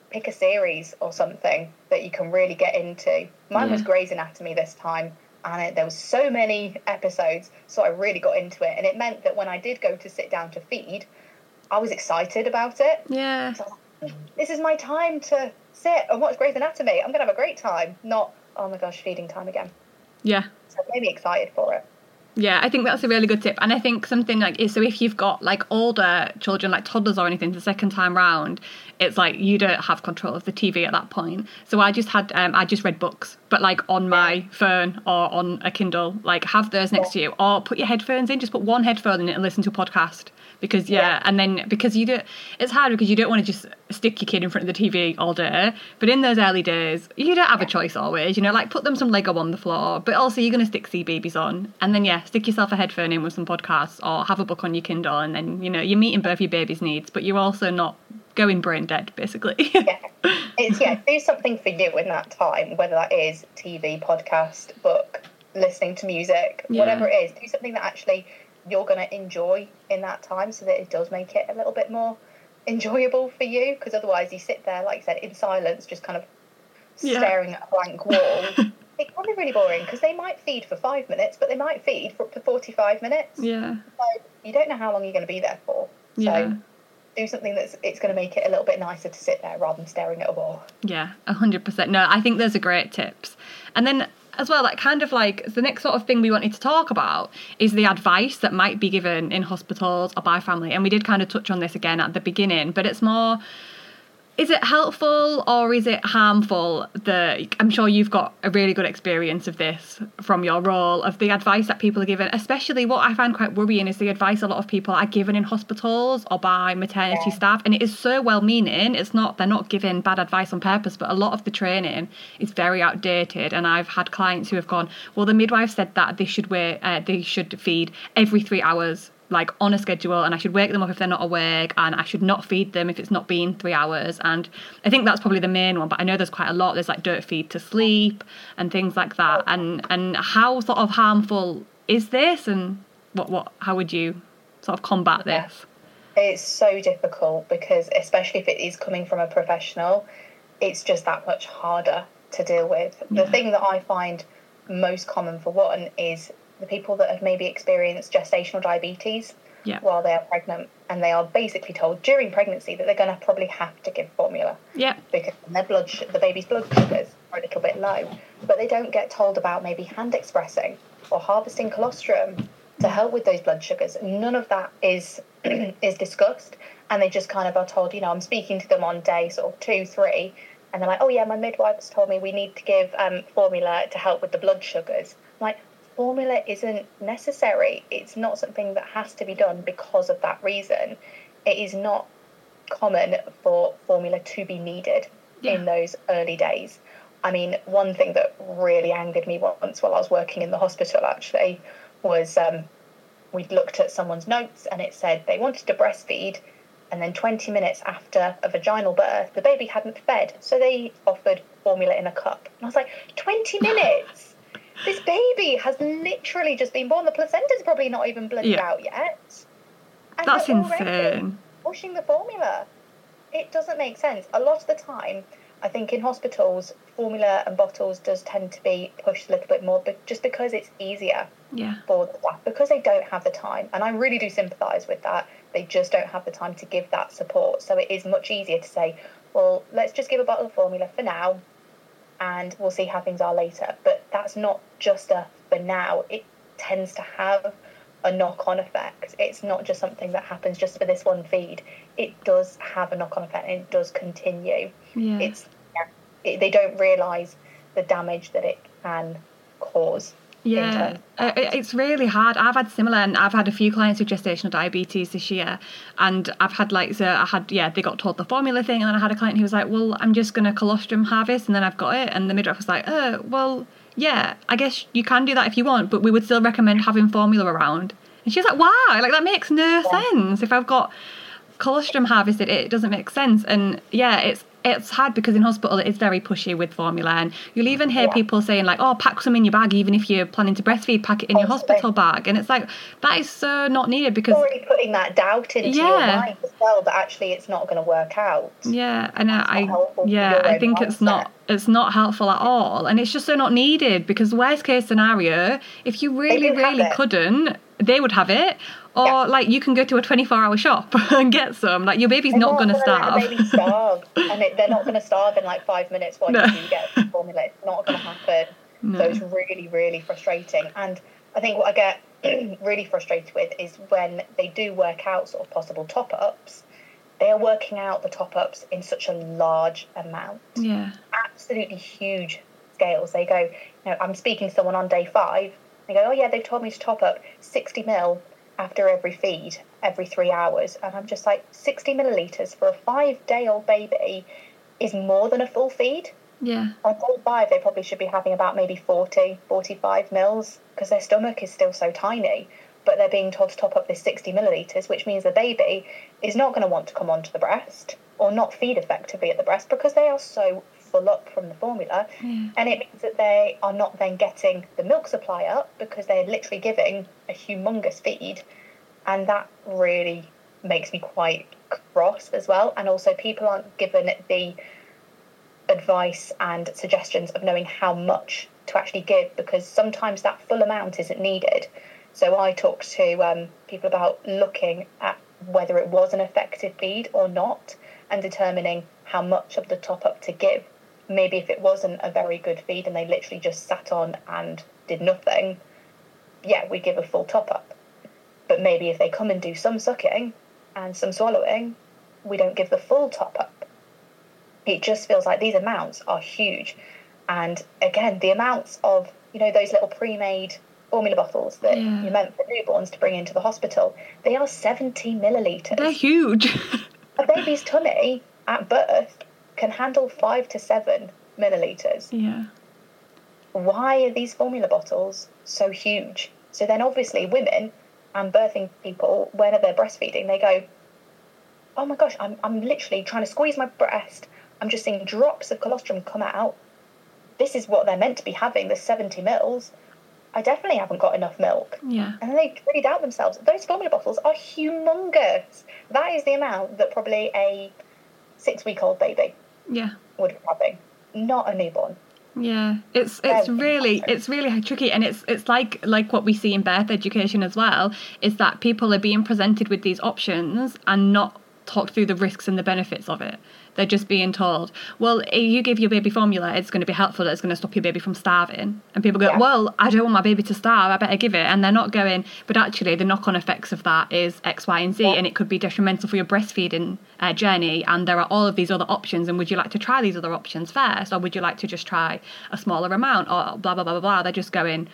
Pick a series or something that you can really get into. Mine was Grey's Anatomy this time, and it, there was so many episodes, so I really got into it, and it meant that when I did go to sit down to feed, I was excited about it. yeah, This is my time to sit and watch Grey's Anatomy. I'm going to have a great time. Not oh my gosh, feeding time again. yeah. So it made me excited for it. Yeah, I think that's a really good tip. And I think something like so if you've got like older children, like toddlers or anything, the second time round, it's like you don't have control of the TV at that point. So I just had um, I just read books, but like on my phone or on a Kindle, like have those next to you, or put your headphones in. Just put one headphone in it and listen to a podcast. Because yeah, Yeah. and then because you do, it's hard because you don't want to just stick your kid in front of the TV all day. But in those early days, you don't have a choice always. You know, like put them some Lego on the floor, but also you're going to stick CBeebies on, and then yeah, stick yourself a headphone in with some podcasts, or have a book on your Kindle, and then you know you're meeting both your baby's needs, but you're also not going brain dead, basically. yeah. It's yeah, do something for you in that time, whether that is TV, podcast, book, listening to music, Yeah. whatever it is. Do something that actually you're going to enjoy in that time, so that it does make it a little bit more enjoyable for you. Because otherwise, you sit there, like I said, in silence, just kind of Yeah. staring at a blank wall. it can be really boring because they might feed for five minutes, but they might feed for up to forty-five minutes. yeah, So you don't know how long you're going to be there for. So yeah. Do something that's it's going to make it a little bit nicer to sit there rather than staring at a wall. Yeah, hundred percent. No, I think those are great tips. And then as well, that kind of like the next sort of thing we wanted to talk about is the advice that might be given in hospitals or by family. And we did kind of touch on this again at the beginning, but it's more is it helpful or is it harmful the i'm sure you've got a really good experience of this from your role of the advice that people are given especially what i find quite worrying is the advice a lot of people are given in hospitals or by maternity Yeah. staff and it is so well meaning it's not they're not giving bad advice on purpose but a lot of the training is very outdated and i've had clients who have gone well the midwife said that they should wear uh, they should feed every three hours like on a schedule and I should wake them up if they're not awake and I should not feed them if it's not been three hours. And I think that's probably the main one but I know there's quite a lot. There's like don't feed to sleep and things like that. And and how sort of harmful is this? And what what how would you sort of combat this? It's so difficult because, especially if it is coming from a professional, it's just that much harder to deal with. Yeah. The thing that I find most common for one is the people that have maybe experienced gestational diabetes Yeah. while they are pregnant, and they are basically told during pregnancy that they're going to probably have to give formula Yeah. because their blood, sh- the baby's blood sugars are a little bit low, but they don't get told about maybe hand expressing or harvesting colostrum to help with those blood sugars. None of that is is discussed, and they just kind of are told, you know, I'm speaking to them on day sort of two, three, and they're like, oh yeah, my midwife's told me we need to give um, formula to help with the blood sugars. I'm like formula isn't necessary. It's not something that has to be done because of that reason. It is not common for formula to be needed Yeah. in those early days. I mean, one thing that really angered me once while I was working in the hospital actually was um, we'd looked at someone's notes and it said they wanted to breastfeed, and then 20 minutes after a vaginal birth, the baby hadn't fed, so they offered formula in a cup. And I was like, 20 minutes? Baby has literally just been born. The placenta's probably not even bloody Yeah. out yet. And That's insane. pushing the formula. It doesn't make sense. A lot of the time, I think in hospitals, formula and bottles does tend to be pushed a little bit more, but just because it's easier Yeah. for the staff, because they don't have the time. And I really do sympathise with that. They just don't have the time to give that support. So it is much easier to say, well, let's just give a bottle of formula for now, and we'll see how things are later. But that's not just a for now. It tends to have a knock on effect. It's not just something that happens just for this one feed. It does have a knock on effect and it does continue. Yeah. It's it, they don't realise the damage that it can cause. Yeah, uh, it's really hard. I've had similar, and I've had a few clients with gestational diabetes this year, and I've had like so I had yeah they got told the formula thing, and then I had a client who was like, well, I'm just gonna colostrum harvest, and then I've got it, and the midwife was like, uh, well, yeah, I guess you can do that if you want, but we would still recommend having formula around. And she was like, why? Like that makes no Yeah. sense. If I've got colostrum harvested, it doesn't make sense. And yeah, it's it's hard because in hospital it is very pushy with formula, and you'll even hear Yeah. people saying like, "Oh, pack some in your bag, even if you're planning to breastfeed, pack it in your hospital bag." And it's like that is so not needed because already putting that doubt into your mind as well that actually it's not going to work out. yeah, and That's not I yeah, I think it's not it's not helpful at all, and it's just so not needed because worst case scenario, if you really really couldn't, they would have it. Or Yeah. like you can go to a 24 hour shop and get some. Like your baby's They're not going to gonna starve. Baby starve, and it, they're not going to starve in like five minutes while No. you do get some formula. It's not going to happen. No. So it's really, really frustrating. And I think what I get really frustrated with is when they do work out sort of possible top ups. They are working out the top ups in such a large amount. yeah. absolutely huge scales. They go, you know, I'm speaking to someone on day five. They go, oh yeah, they've told me to top up 60 mil after every feed, every three hours. And I'm just like, 60 millilitres for a five day old baby is more than a full feed. Yeah. On day five, they probably should be having about maybe 40, 45 mils because their stomach is still so tiny. But they're being told to top up this 60 millilitres, which means the baby is not going to want to come onto the breast or not feed effectively at the breast because they are so full up from the formula. Yeah. And it means that they are not then getting the milk supply up because they're literally giving a humongous feed. And that really makes me quite cross as well. And also, people aren't given the advice and suggestions of knowing how much to actually give because sometimes that full amount isn't needed. So I talked to um, people about looking at whether it was an effective feed or not and determining how much of the top up to give. Maybe if it wasn't a very good feed and they literally just sat on and did nothing, yeah, we give a full top up. But maybe if they come and do some sucking and some swallowing, we don't give the full top up it just feels like these amounts are huge. And again, the amounts of, you know, those little pre made formula bottles that Yeah. you meant for newborns to bring into the hospital, they are 70 millilitres. They're huge. A baby's tummy at birth can handle five to seven millilitres. yeah. Why are these formula bottles so huge? So then, obviously, women and birthing people, when they're breastfeeding, they go, Oh my gosh, I'm, I'm literally trying to squeeze my breast. I'm just seeing drops of colostrum come out. This is what they're meant to be having, the 70 mils. I definitely haven't got enough milk. Yeah. And then they really doubt themselves. Those formula bottles are humongous. That is the amount that probably a six week old baby Yeah. would be having, not a newborn. Yeah, it's it's really it's really tricky, and it's it's like like what we see in birth education as well. Is that people are being presented with these options and not talked through the risks and the benefits of it. They're just being told, well, if you give your baby formula, it's going to be helpful. It's going to stop your baby from starving. And people go, Yeah. well, I don't want my baby to starve. I better give it. And they're not going, but actually, the knock-on effects of that is X, Y, and Z, Yeah. and it could be detrimental for your breastfeeding uh, journey. And there are all of these other options. And would you like to try these other options first, or would you like to just try a smaller amount, or blah blah blah blah blah? They're just going.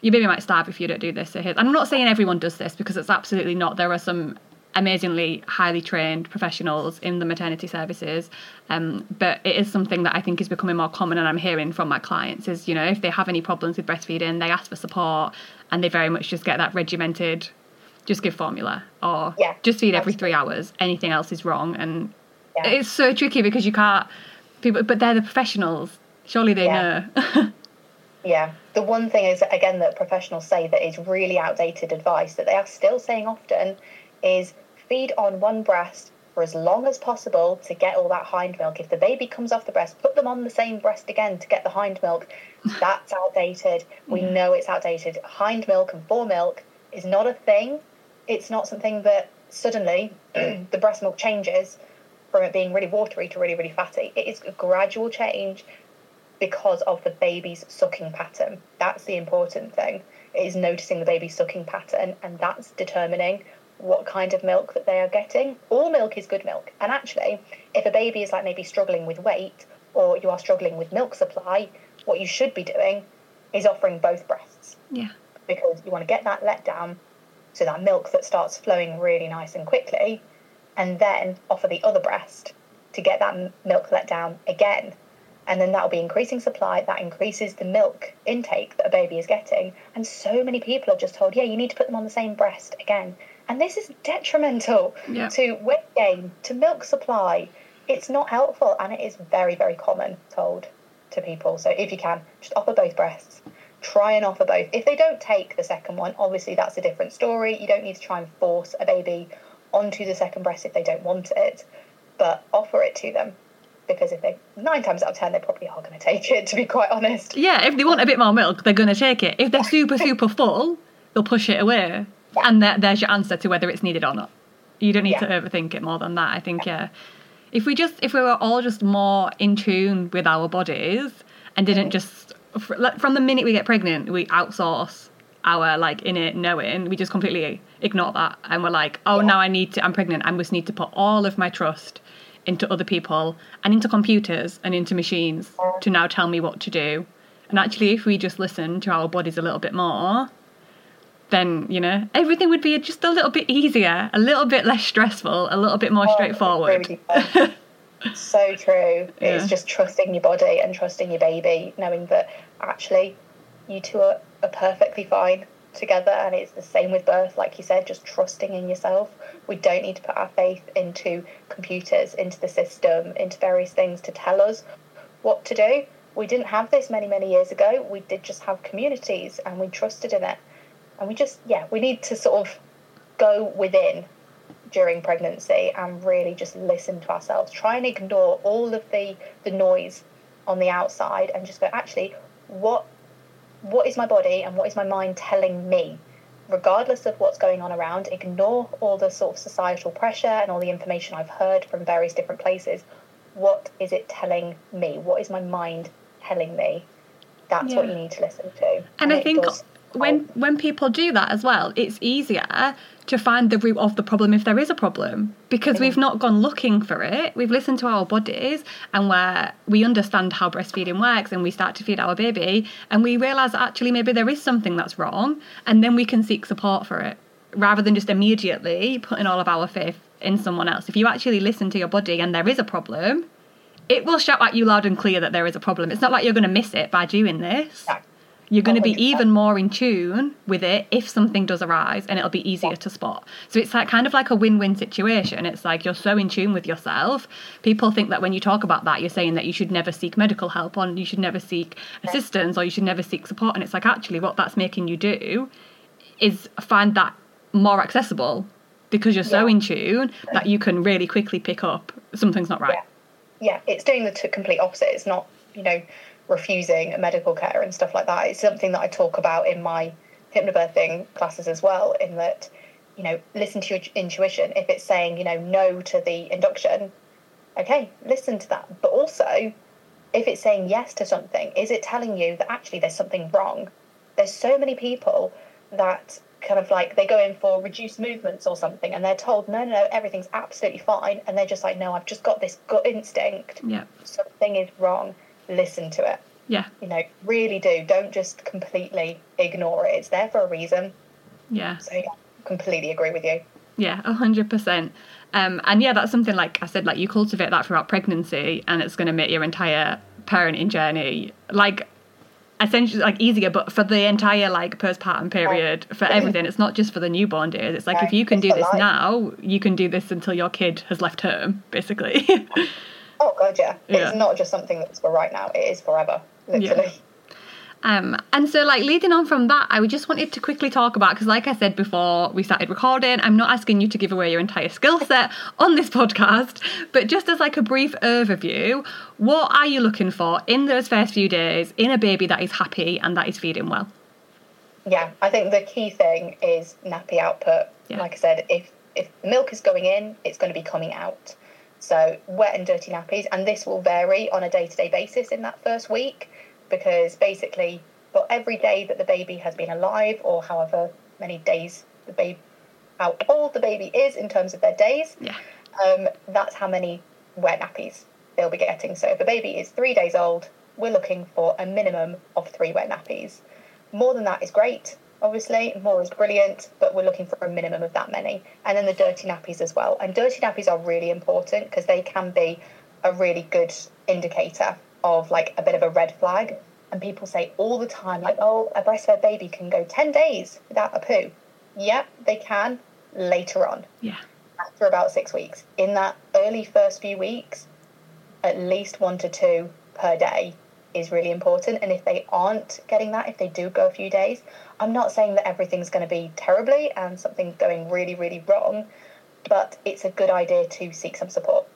Your baby might starve if you don't do this. So I'm not saying everyone does this because it's absolutely not. There are some amazingly highly trained professionals in the maternity services um, but it is something that i think is becoming more common and i'm hearing from my clients is you know if they have any problems with breastfeeding they ask for support and they very much just get that regimented just give formula or Yeah, just feed every three hours anything else is wrong and Yeah. it's so tricky because you can't people but they're the professionals surely they Yeah. know Yeah. The one thing is, again, that professionals say that is really outdated advice that they are still saying often is feed on one breast for as long as possible to get all that hind milk. If the baby comes off the breast, put them on the same breast again to get the hind milk. That's outdated. We hmm. know it's outdated. Hind milk and fore milk is not a thing. It's not something that suddenly the breast milk changes from it being really watery to really, really fatty. It is a gradual change because of the baby's sucking pattern. That's the important thing. It is noticing the baby's sucking pattern, and that's determining what kind of milk that they are getting. All milk is good milk. And actually, if a baby is like maybe struggling with weight or you are struggling with milk supply, what you should be doing is offering both breasts yeah because you want to get that let down so that milk that starts flowing really nice and quickly and then offer the other breast to get that milk let down again and then that'll be increasing supply that increases the milk intake that a baby is getting and so many people are just told yeah you need to put them on the same breast again and this is detrimental Yeah. to weight gain to milk supply it's not helpful and it is very very common told to people so if you can just offer both breasts try and offer both. If they don't take the second one, obviously that's a different story. You don't need to try and force a baby onto the second breast if they don't want it, but offer it to them because if they nine times out of ten they probably are going to take it. To be quite honest, Yeah, if they want a bit more milk, they're going to take it. If they're super, super full, they'll push it away. And there, there's your answer to whether it's needed or not. You don't need Yeah. to overthink it more than that. I think, yeah. If we just, if we were all just more in tune with our bodies and didn't mm-hmm. just, like, from the minute we get pregnant, we outsource our like innate knowing, we just completely ignore that. And we're like, oh, Yeah. now I need to, I'm pregnant. I must need to put all of my trust into other people and into computers and into machines to now tell me what to do. And actually, if we just listen to our bodies a little bit more, then, you know, everything would be just a little bit easier, a little bit less stressful, a little bit more Oh, straightforward. so true. Yeah. It's just trusting your body and trusting your baby, knowing that actually you two are, are perfectly fine together. And it's the same with birth, like you said, just trusting in yourself. We don't need to put our faith into computers, into the system, into various things to tell us what to do. We didn't have this many, many years ago. We did just have communities and we trusted in it. And we just, yeah, we need to sort of go within during pregnancy and really just listen to ourselves. Try and ignore all of the the noise on the outside and just go, actually, what what is my body and what is my mind telling me? Regardless of what's going on around, ignore all the sort of societal pressure and all the information I've heard from various different places. What is it telling me? What is my mind telling me? That's what you need to listen to. And I think does when when people do that as well, it's easier to find the root of the problem if there is a problem because we've not gone looking for it. We've listened to our bodies and where we understand how breastfeeding works and we start to feed our baby and we realize actually maybe there is something that's wrong and then we can seek support for it rather than just immediately putting all of our faith in someone else. If you actually listen to your body and there is a problem, it will shout at you loud and clear that there is a problem. It's not like you're going to miss it by doing this. No. You're going to oh, be even more in tune with it if something does arise and it'll be easier Yeah. to spot. So it's like kind of like a win-win situation. It's like you're so in tune with yourself. People think that when you talk about that, you're saying that you should never seek medical help or you should never seek assistance or you should never seek support. And it's like actually what that's making you do is find that more accessible because you're so Yeah. in tune that you can really quickly pick up something's not right. Yeah, it's doing the t- complete opposite. It's not, you know, refusing medical care and stuff like that. It's something that I talk about in my hypnobirthing classes as well, in that, you know, listen to your intuition. If it's saying, you know, no to the induction, okay, listen to that. But also, if it's saying yes to something, is it telling you that actually there's something wrong? There's so many people that kind of like they go in for reduced movements or something and they're told no no no everything's absolutely fine and they're just like no i've just got this gut instinct Yeah. something is wrong listen to it Yeah. you know really do don't just completely ignore it it's there for a reason Yeah. so yeah completely agree with you Yeah, a hundred percent. Um, and yeah, that's something like I said, like you cultivate that throughout pregnancy, and it's going to make your entire parenting journey like essentially like easier. But for the entire like postpartum period, for everything, it's not just for the newborn days. It's like if you can do this life. now, you can do this until your kid has left home, basically. oh god yeah, Yeah. it's not just something that's for right now it is forever literally Um, and so, like, leading on from that, I would just wanted to quickly talk about because, like I said before we started recording, I'm not asking you to give away your entire skill set on this podcast, but just as like a brief overview, what are you looking for in those first few days in a baby that is happy and that is feeding well? Yeah, I think the key thing is nappy output. Yeah. Like I said, if if the milk is going in, it's going to be coming out. So wet and dirty nappies, and this will vary on a day to day basis in that first week, because basically, for every day that the baby has been alive, or however many days the baby, how old the baby is in terms of their days, Yeah. um, that's how many wet nappies they'll be getting. So if a baby is three days old, we're looking for a minimum of three wet nappies. More than that is great, obviously, more is brilliant, but we're looking for a minimum of that many. And then the dirty nappies as well. And dirty nappies are really important because they can be a really good indicator of like a bit of a red flag. And people say all the time, like, oh, a breastfed baby can go 10 days without a poo. Yeah, they can later on Yeah. after about six weeks. In that early first few weeks, at least one to two per day is really important. And if they aren't getting that, if they do go a few days, I'm not saying that everything's going to be terribly and something's going really, really wrong, but it's a good idea to seek some support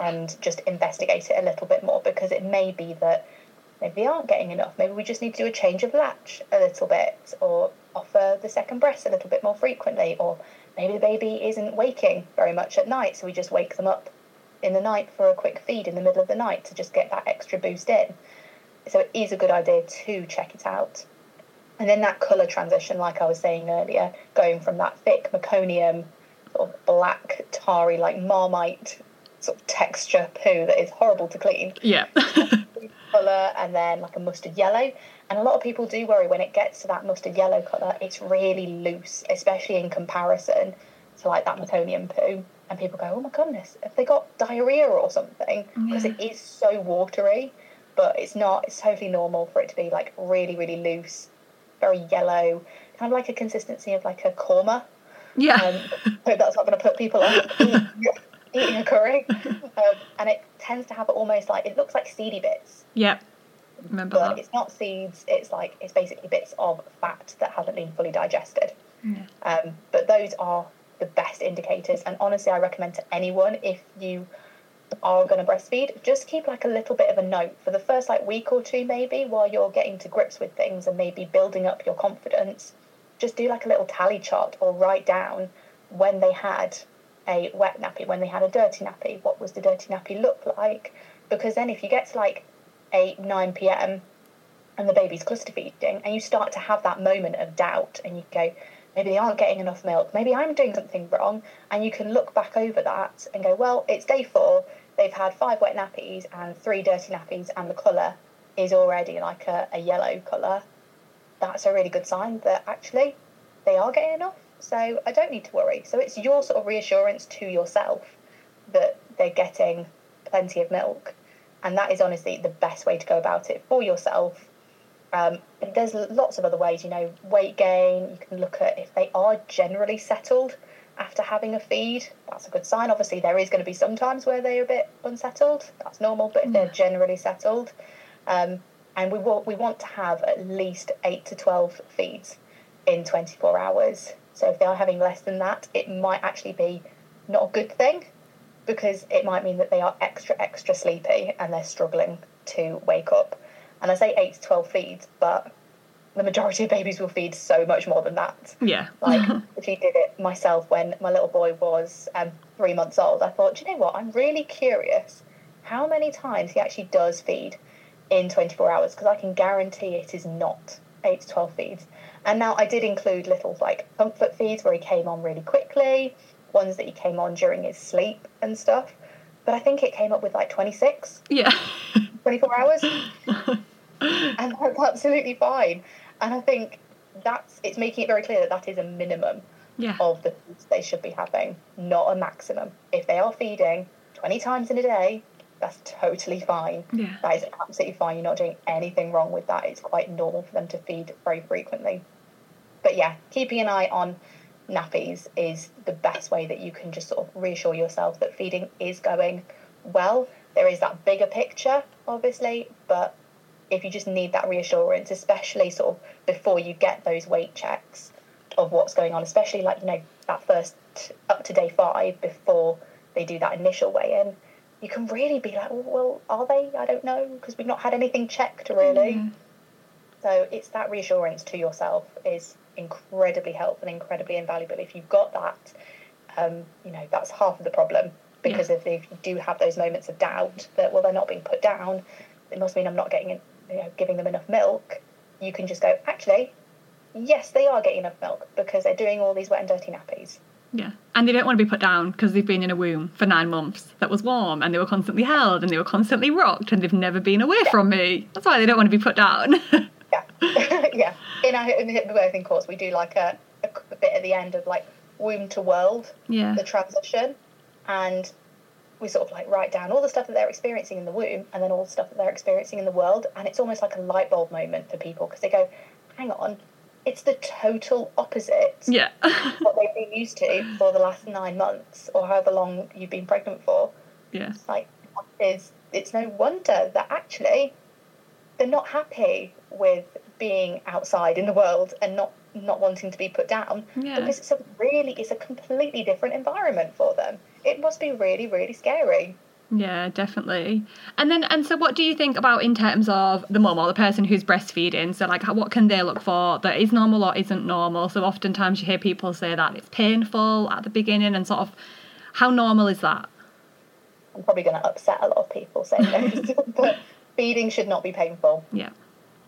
and just investigate it a little bit more because it may be that maybe they aren't getting enough. Maybe we just need to do a change of latch a little bit or offer the second breast a little bit more frequently or maybe the baby isn't waking very much at night so we just wake them up in the night for a quick feed in the middle of the night to just get that extra boost in. So it is a good idea to check it out. And then that colour transition, like I was saying earlier, going from that thick meconium, sort of black, tarry, like marmite sort of texture poo that is horrible to clean, Yeah. colour and then like a mustard yellow. And a lot of people do worry when it gets to that mustard yellow colour, it's really loose, especially in comparison to like that meconium poo. And people go, oh my goodness, have they got diarrhea or something? Because it is so watery, but it's not, it's totally normal for it to be like really, really loose, very yellow, kind of like a consistency of like a korma. yeah. Um, hope that's not going to put people off eating, eating a curry. Um, and it tends to have almost like, it looks like seedy bits yeah. Remember but that. it's not seeds. It's like it's basically bits of fat that hasn't been fully digested. Yeah. Um, but those are the best indicators, and honestly, I recommend to anyone if you are going to breastfeed, just keep like a little bit of a note for the first like week or two, maybe while you're getting to grips with things and maybe building up your confidence. Just do like a little tally chart or write down when they had a wet nappy, when they had a dirty nappy, what was the dirty nappy look like? Because then if you get to like 8, 9 p.m. and the baby's cluster feeding, and you start to have that moment of doubt, and you go, maybe they aren't getting enough milk, maybe I'm doing something wrong, and you can look back over that and go, well, it's day four, they've had five wet nappies and three dirty nappies, and the colour is already like a, a yellow colour. That's a really good sign that actually they are getting enough, so I don't need to worry. So it's your sort of reassurance to yourself that they're getting plenty of milk and that is honestly the best way to go about it for yourself Um, there's lots of other ways, you know, weight gain. You can look at if they are generally settled after having a feed. That's a good sign. Obviously, there is going to be some times where they're a bit unsettled. That's normal, but if they're generally settled, um, and we want we want to have at least eight to twelve feeds in 24 hours. So if they are having less than that, it might actually be not a good thing because it might mean that they are extra extra sleepy and they're struggling to wake up. And I say eight to 12 feeds, but the majority of babies will feed so much more than that. Yeah. like if you did it myself when my little boy was um, three months old, I thought, you know what? I'm really curious how many times he actually does feed in 24 hours because I can guarantee it is not eight to 12 feeds. And now I did include little like comfort feeds where he came on really quickly, ones that he came on during his sleep and stuff. But I think it came up with like 26. Yeah. 24 hours. and that's absolutely fine. And I think that's it's making it very clear that that is a minimum yeah. of the foods they should be having, not a maximum. If they are feeding 20 times in a day, that's totally fine. Yeah. That is absolutely fine. You're not doing anything wrong with that. It's quite normal for them to feed very frequently. But yeah, keeping an eye on nappies is the best way that you can just sort of reassure yourself that feeding is going well. There is that bigger picture, obviously, but if you just need that reassurance, especially sort of before you get those weight checks of what's going on, especially like, you know, that first up to day five before they do that initial weigh in, you can really be like, well, are they? I don't know, because we've not had anything checked really. Mm. So it's that reassurance to yourself is incredibly helpful and incredibly invaluable. If you've got that, um, you know, that's half of the problem. Because yeah. if, if you do have those moments of doubt that, well, they're not being put down, it must mean I'm not getting, you know, giving them enough milk. You can just go, actually, yes, they are getting enough milk because they're doing all these wet and dirty nappies. Yeah. And they don't want to be put down because they've been in a womb for nine months that was warm and they were constantly held and they were constantly rocked and they've never been away yeah. from me. That's why they don't want to be put down. yeah. yeah. In our in the hypnobirthing course, we do like a, a bit at the end of like womb to world, yeah. the transition. And we sort of like write down all the stuff that they're experiencing in the womb and then all the stuff that they're experiencing in the world. And it's almost like a light bulb moment for people because they go, hang on, it's the total opposite. Yeah. what they've been used to for the last nine months or however long you've been pregnant for. Yes. Like, is it's no wonder that actually they're not happy with being outside in the world and not not wanting to be put down yeah. because it's a really it's a completely different environment for them. It must be really really scary. Yeah, definitely. And then, and so, what do you think about in terms of the mum or the person who's breastfeeding? So, like, what can they look for that is normal or isn't normal? So, oftentimes you hear people say that it's painful at the beginning, and sort of how normal is that? I'm probably going to upset a lot of people saying this, but feeding should not be painful. Yeah.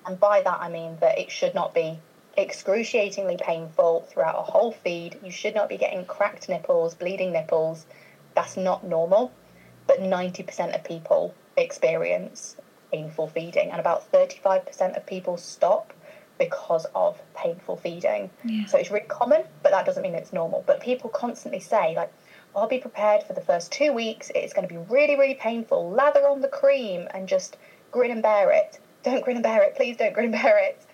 And by that, I mean that it should not be excruciatingly painful throughout a whole feed. You should not be getting cracked nipples, bleeding nipples. That's not normal but 90% of people experience painful feeding, and about 35% of people stop because of painful feeding. Yeah. So it's really common, but that doesn't mean it's normal. But people constantly say, like, I'll be prepared for the first two weeks. It's going to be really, really painful. Lather on the cream and just grin and bear it. Don't grin and bear it. Please don't grin and bear it.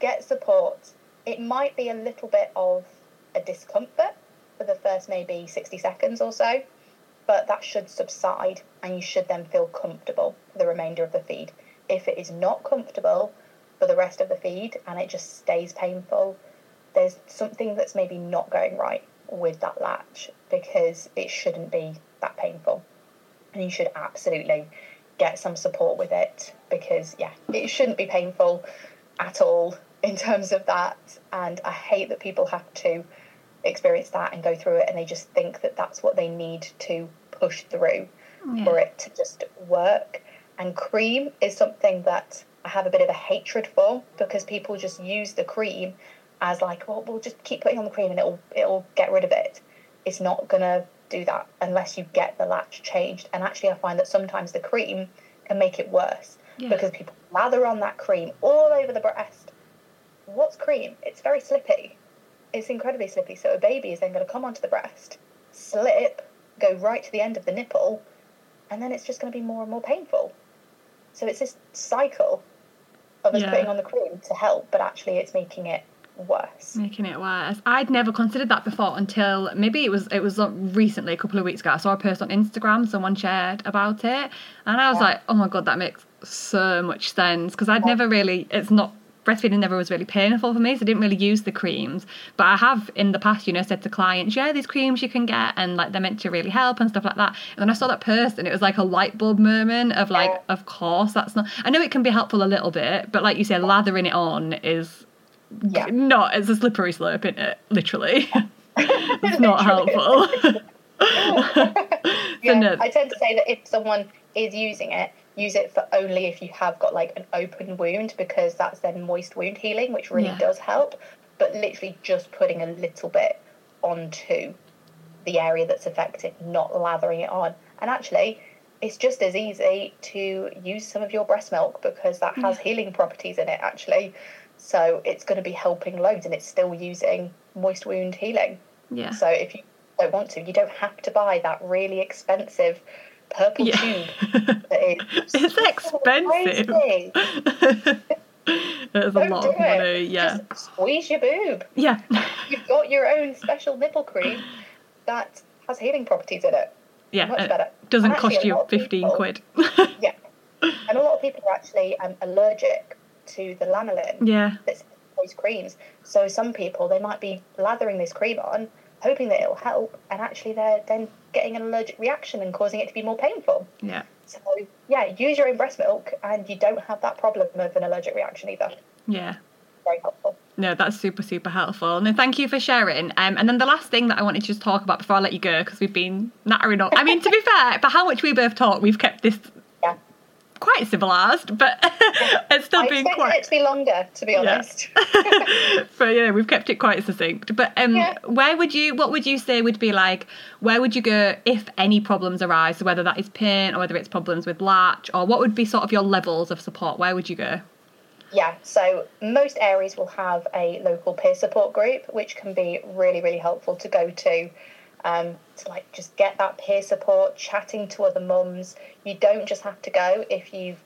Get support. It might be a little bit of a discomfort for the first maybe 60 seconds or so but that should subside and you should then feel comfortable for the remainder of the feed. If it is not comfortable for the rest of the feed and it just stays painful, there's something that's maybe not going right with that latch because it shouldn't be that painful. And you should absolutely get some support with it because, yeah, it shouldn't be painful at all in terms of that. And I hate that people have to experience that and go through it and they just think that that's what they need to push through yeah. for it to just work. And cream is something that I have a bit of a hatred for because people just use the cream as like, well, we'll just keep putting on the cream and it'll it'll get rid of it. It's not gonna do that unless you get the latch changed. And actually, I find that sometimes the cream can make it worse yeah. because people lather on that cream all over the breast. What's cream? It's very slippy. It's incredibly slippy. So a baby is then going to come onto the breast, slip, go right to the end of the nipple, and then it's just going to be more and more painful. So it's this cycle. of us Yeah. putting on the cream to help, but actually it's making it worse. Making it worse. I'd never considered that before until maybe it was it was uh, recently, a couple of weeks ago. I saw a post on Instagram, someone shared about it, and I was Yeah. like, oh my god, that makes so much sense because I'd never really. It's not breastfeeding never was really painful for me, so I didn't really use the creams. But I have in the past, you know, said to clients, yeah, these creams you can get, and like they're meant to really help and stuff like that. And then I saw that post, and it was like a light bulb moment of like, Yeah. of course, that's not. I know it can be helpful a little bit, but like you say, lathering it on is Yeah. not it's a slippery slope in it literally it's not helpful Yeah, no- I tend to say that if someone is using it, use it for only if you have got like an open wound because that's then moist wound healing, which really Yeah. does help. But literally just putting a little bit onto the area that's affected, not lathering it on. And actually, it's just as easy to use some of your breast milk because that has healing properties in it actually. So it's going to be helping loads and it's still using moist wound healing. yeah So if you don't want to, you don't have to buy that really expensive purple Yeah. tube that is It's expensive. it's a lot of money yeah Just squeeze your boob. yeah You've got your own special nipple cream that has healing properties in it. yeah Much it better. doesn't actually, cost you 15 people- quid Yeah. And a lot of people are actually um, allergic to the lanolin yeah that's those creams. So some people they might be lathering this cream on, hoping that it'll help, and actually they're then getting an allergic reaction and causing it to be more painful. yeah So yeah, use your own breast milk, and you don't have that problem of an allergic reaction either. yeah Very helpful. No, that's super, super helpful. No, thank you for sharing. Um, and then the last thing that I wanted to just talk about before I let you go, because we've been nattering up. I mean, to be fair, for how much we both talk, we've kept this. Quite civilized, but it's still I been expected quite. it to be longer, to be Yeah. honest. but yeah, we've kept it quite succinct. But um, Yeah. where would you? What would you say would be like? Where would you go if any problems arise? So whether that is pain or whether it's problems with latch, or what would be sort of your levels of support? Where would you go? Yeah, so most areas will have a local peer support group, which can be really, really helpful to go to. Um, to like just get that peer support, chatting to other mums. You don't just have to go if you've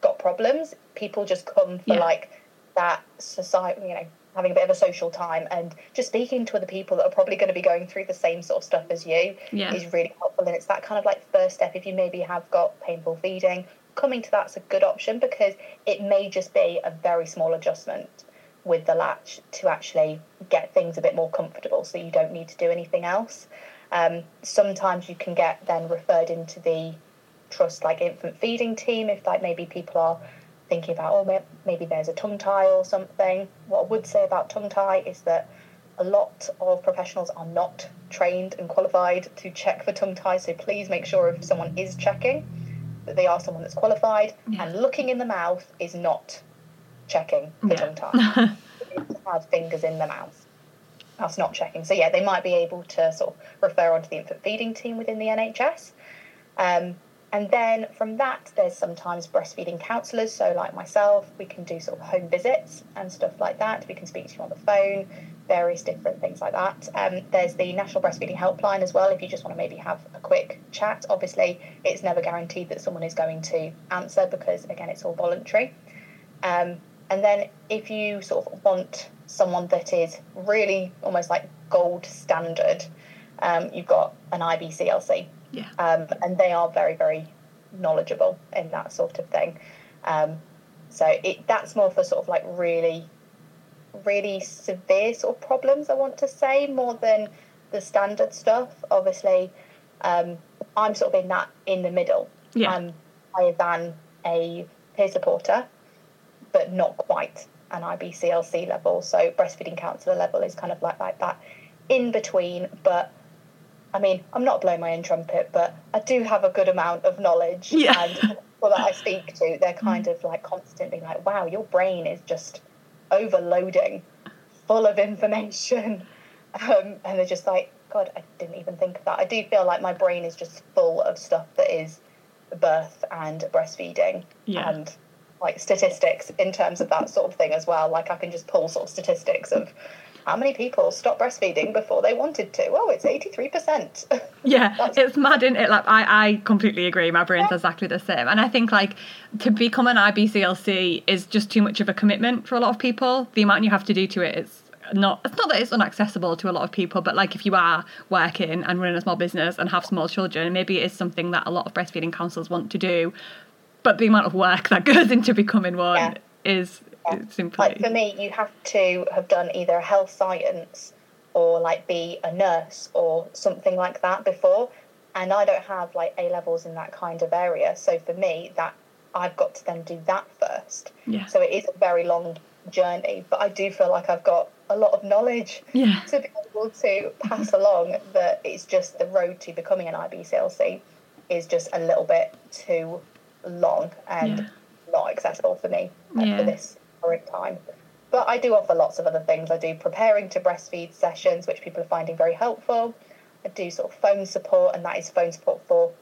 got problems. People just come for Yeah. like that society, you know, having a bit of a social time and just speaking to other people that are probably going to be going through the same sort of stuff as you Yeah. is really helpful. And it's that kind of like first step if you maybe have got painful feeding. Coming to that's a good option because it may just be a very small adjustment with the latch to actually get things a bit more comfortable so you don't need to do anything else. Um, sometimes you can get then referred into the trust like infant feeding team if like maybe people are thinking about oh maybe there's a tongue tie or something what i would say about tongue tie is that a lot of professionals are not trained and qualified to check for tongue tie so please make sure if someone is checking that they are someone that's qualified Yeah. and looking in the mouth is not checking for Yeah. tongue tie You need to have fingers in the mouth that's not checking so yeah they might be able to sort of refer onto the infant feeding team within the nhs um, and then from that, there's sometimes breastfeeding counsellors. So, like myself, we can do sort of home visits and stuff like that. We can speak to you on the phone, various different things like that. Um, there's the National Breastfeeding Helpline as well, if you just want to maybe have a quick chat. Obviously, it's never guaranteed that someone is going to answer because, again, it's all voluntary. Um, and then if you sort of want someone that is really almost like gold standard, um, you've got an IBCLC Yeah. um, and they are very very knowledgeable in that sort of thing um, so it that's more for sort of like really really severe sort of problems i want to say more than the standard stuff obviously um, i'm sort of in that in the middle Yeah. i'm higher than a peer supporter but not quite an ibclc level so breastfeeding counsellor level is kind of like, like that in between but I mean, I'm not blowing my own trumpet, but I do have a good amount of knowledge. Yeah. And people that I speak to, they're kind of like constantly like, wow, your brain is just overloading, full of information. Um, and they're just like, God, I didn't even think of that. I do feel like my brain is just full of stuff that is birth and breastfeeding Yeah. and like statistics in terms of that sort of thing as well. Like I can just pull sort of statistics of how many people stopped breastfeeding before they wanted to? Oh, it's 83%. yeah, it's mad, isn't it? Like, I, I completely agree. My brain's yeah. exactly the same. And I think, like, to become an IBCLC is just too much of a commitment for a lot of people. The amount you have to do to it is not it's not that it's inaccessible to a lot of people but like if you are working and running a small business and have small children maybe it is something that a lot of breastfeeding counsellors want to do but the amount of work that goes into becoming one yeah. is simply like for me you have to have done either a health science or like be a nurse or something like that before and i don't have like a levels in that kind of area so for me that i've got to then do that first yeah. so it is a very long journey but i do feel like i've got a lot of knowledge yeah. to be able to pass along that it's just the road to becoming an ibclc is just a little bit too long and yeah. not accessible for me yeah. for this current time. But I do offer lots of other things. I do preparing to breastfeed sessions, which people are finding very helpful. I do sort of phone support, and that is phone support for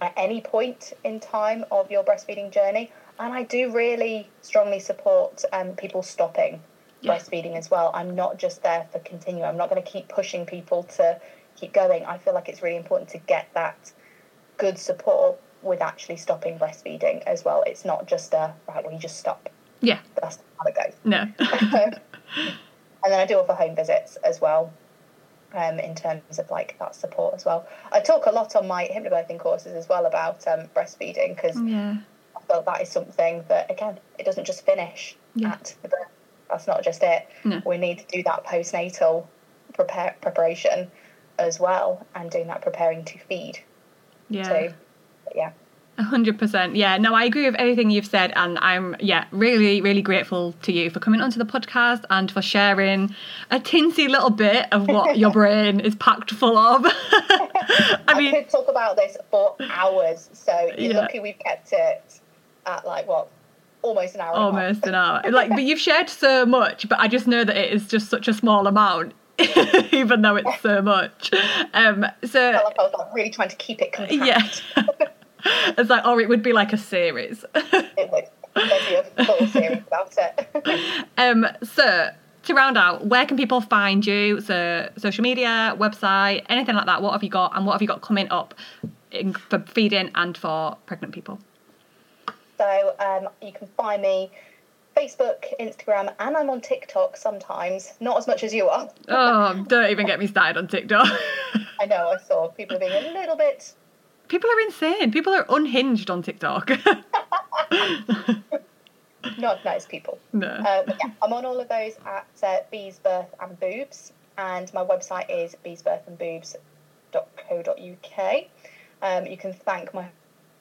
at any point in time of your breastfeeding journey. And I do really strongly support um, people stopping yeah. breastfeeding as well. I'm not just there for continue. I'm not going to keep pushing people to keep going. I feel like it's really important to get that good support with actually stopping breastfeeding as well. It's not just a right, well, you just stop. Yeah. That's how it goes. No. and then I do offer home visits as well. Um, in terms of like that support as well, I talk a lot on my hypnobirthing courses as well about um, breastfeeding because yeah. I feel that is something that again it doesn't just finish yeah. at the birth. That's not just it. No. We need to do that postnatal prepare preparation as well, and doing that preparing to feed. Yeah. Too yeah. A hundred percent. Yeah. No, I agree with everything you've said, and I'm yeah really really grateful to you for coming onto the podcast and for sharing a tinsy little bit of what your brain is packed full of. I, I mean, could talk about this for hours. So you're yeah. lucky we've kept it at like what almost an hour. Almost an hour. like, but you've shared so much, but I just know that it is just such a small amount. even though it's so much. Um, so I, like I was really trying to keep it compact. Yeah. it's like, or it would be like a series. it would. There'd be a full series about it. um, so to round out, where can people find you? So social media, website, anything like that. What have you got, and what have you got coming up in, for feeding and for pregnant people? So um, you can find me Facebook, Instagram, and I'm on TikTok sometimes. Not as much as you are. oh, don't even get me started on TikTok. I know, I saw people being a little bit. People are insane. People are unhinged on TikTok. Not nice people. No. Um, yeah, I'm on all of those at uh, Beas Birth and Boobs, and my website is beasbirthandboobs.co.uk. Um, you can thank my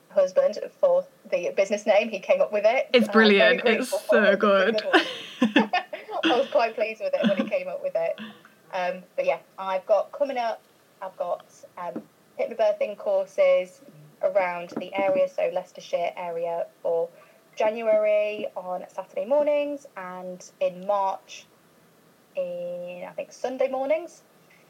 husband for the business name. He came up with it. It's brilliant. It's so good. I was quite pleased with it when he came up with it. Um, but yeah, I've got coming up, I've got um, hypnobirthing courses around the area, so Leicestershire area for January on Saturday mornings and in March in I think Sunday mornings.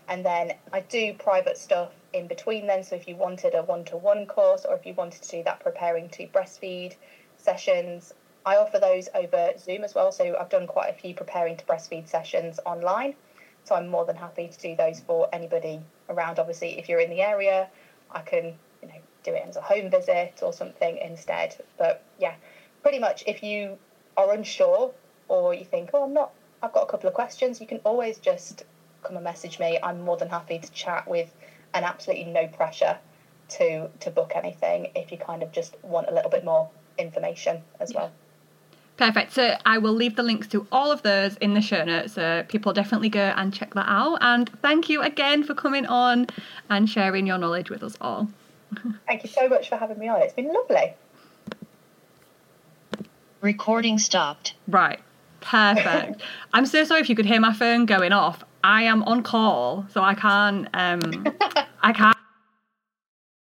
And then I do private stuff in between then. So if you wanted a one to one course or if you wanted to do that preparing to breastfeed sessions, I offer those over Zoom as well. So I've done quite a few preparing to breastfeed sessions online. So I'm more than happy to do those for anybody around. Obviously, if you're in the area, I can you know do it as a home visit or something instead. But yeah, pretty much if you are unsure or you think, oh, I'm not, I've got a couple of questions, you can always just come and message me. I'm more than happy to chat with, and absolutely no pressure to to book anything if you kind of just want a little bit more information as yeah. well. Perfect. So I will leave the links to all of those in the show notes. So people definitely go and check that out. And thank you again for coming on and sharing your knowledge with us all. Thank you so much for having me on. It's been lovely. Recording stopped. Right. Perfect. I'm so sorry if you could hear my phone going off. I am on call, so I can't. Um, I can't.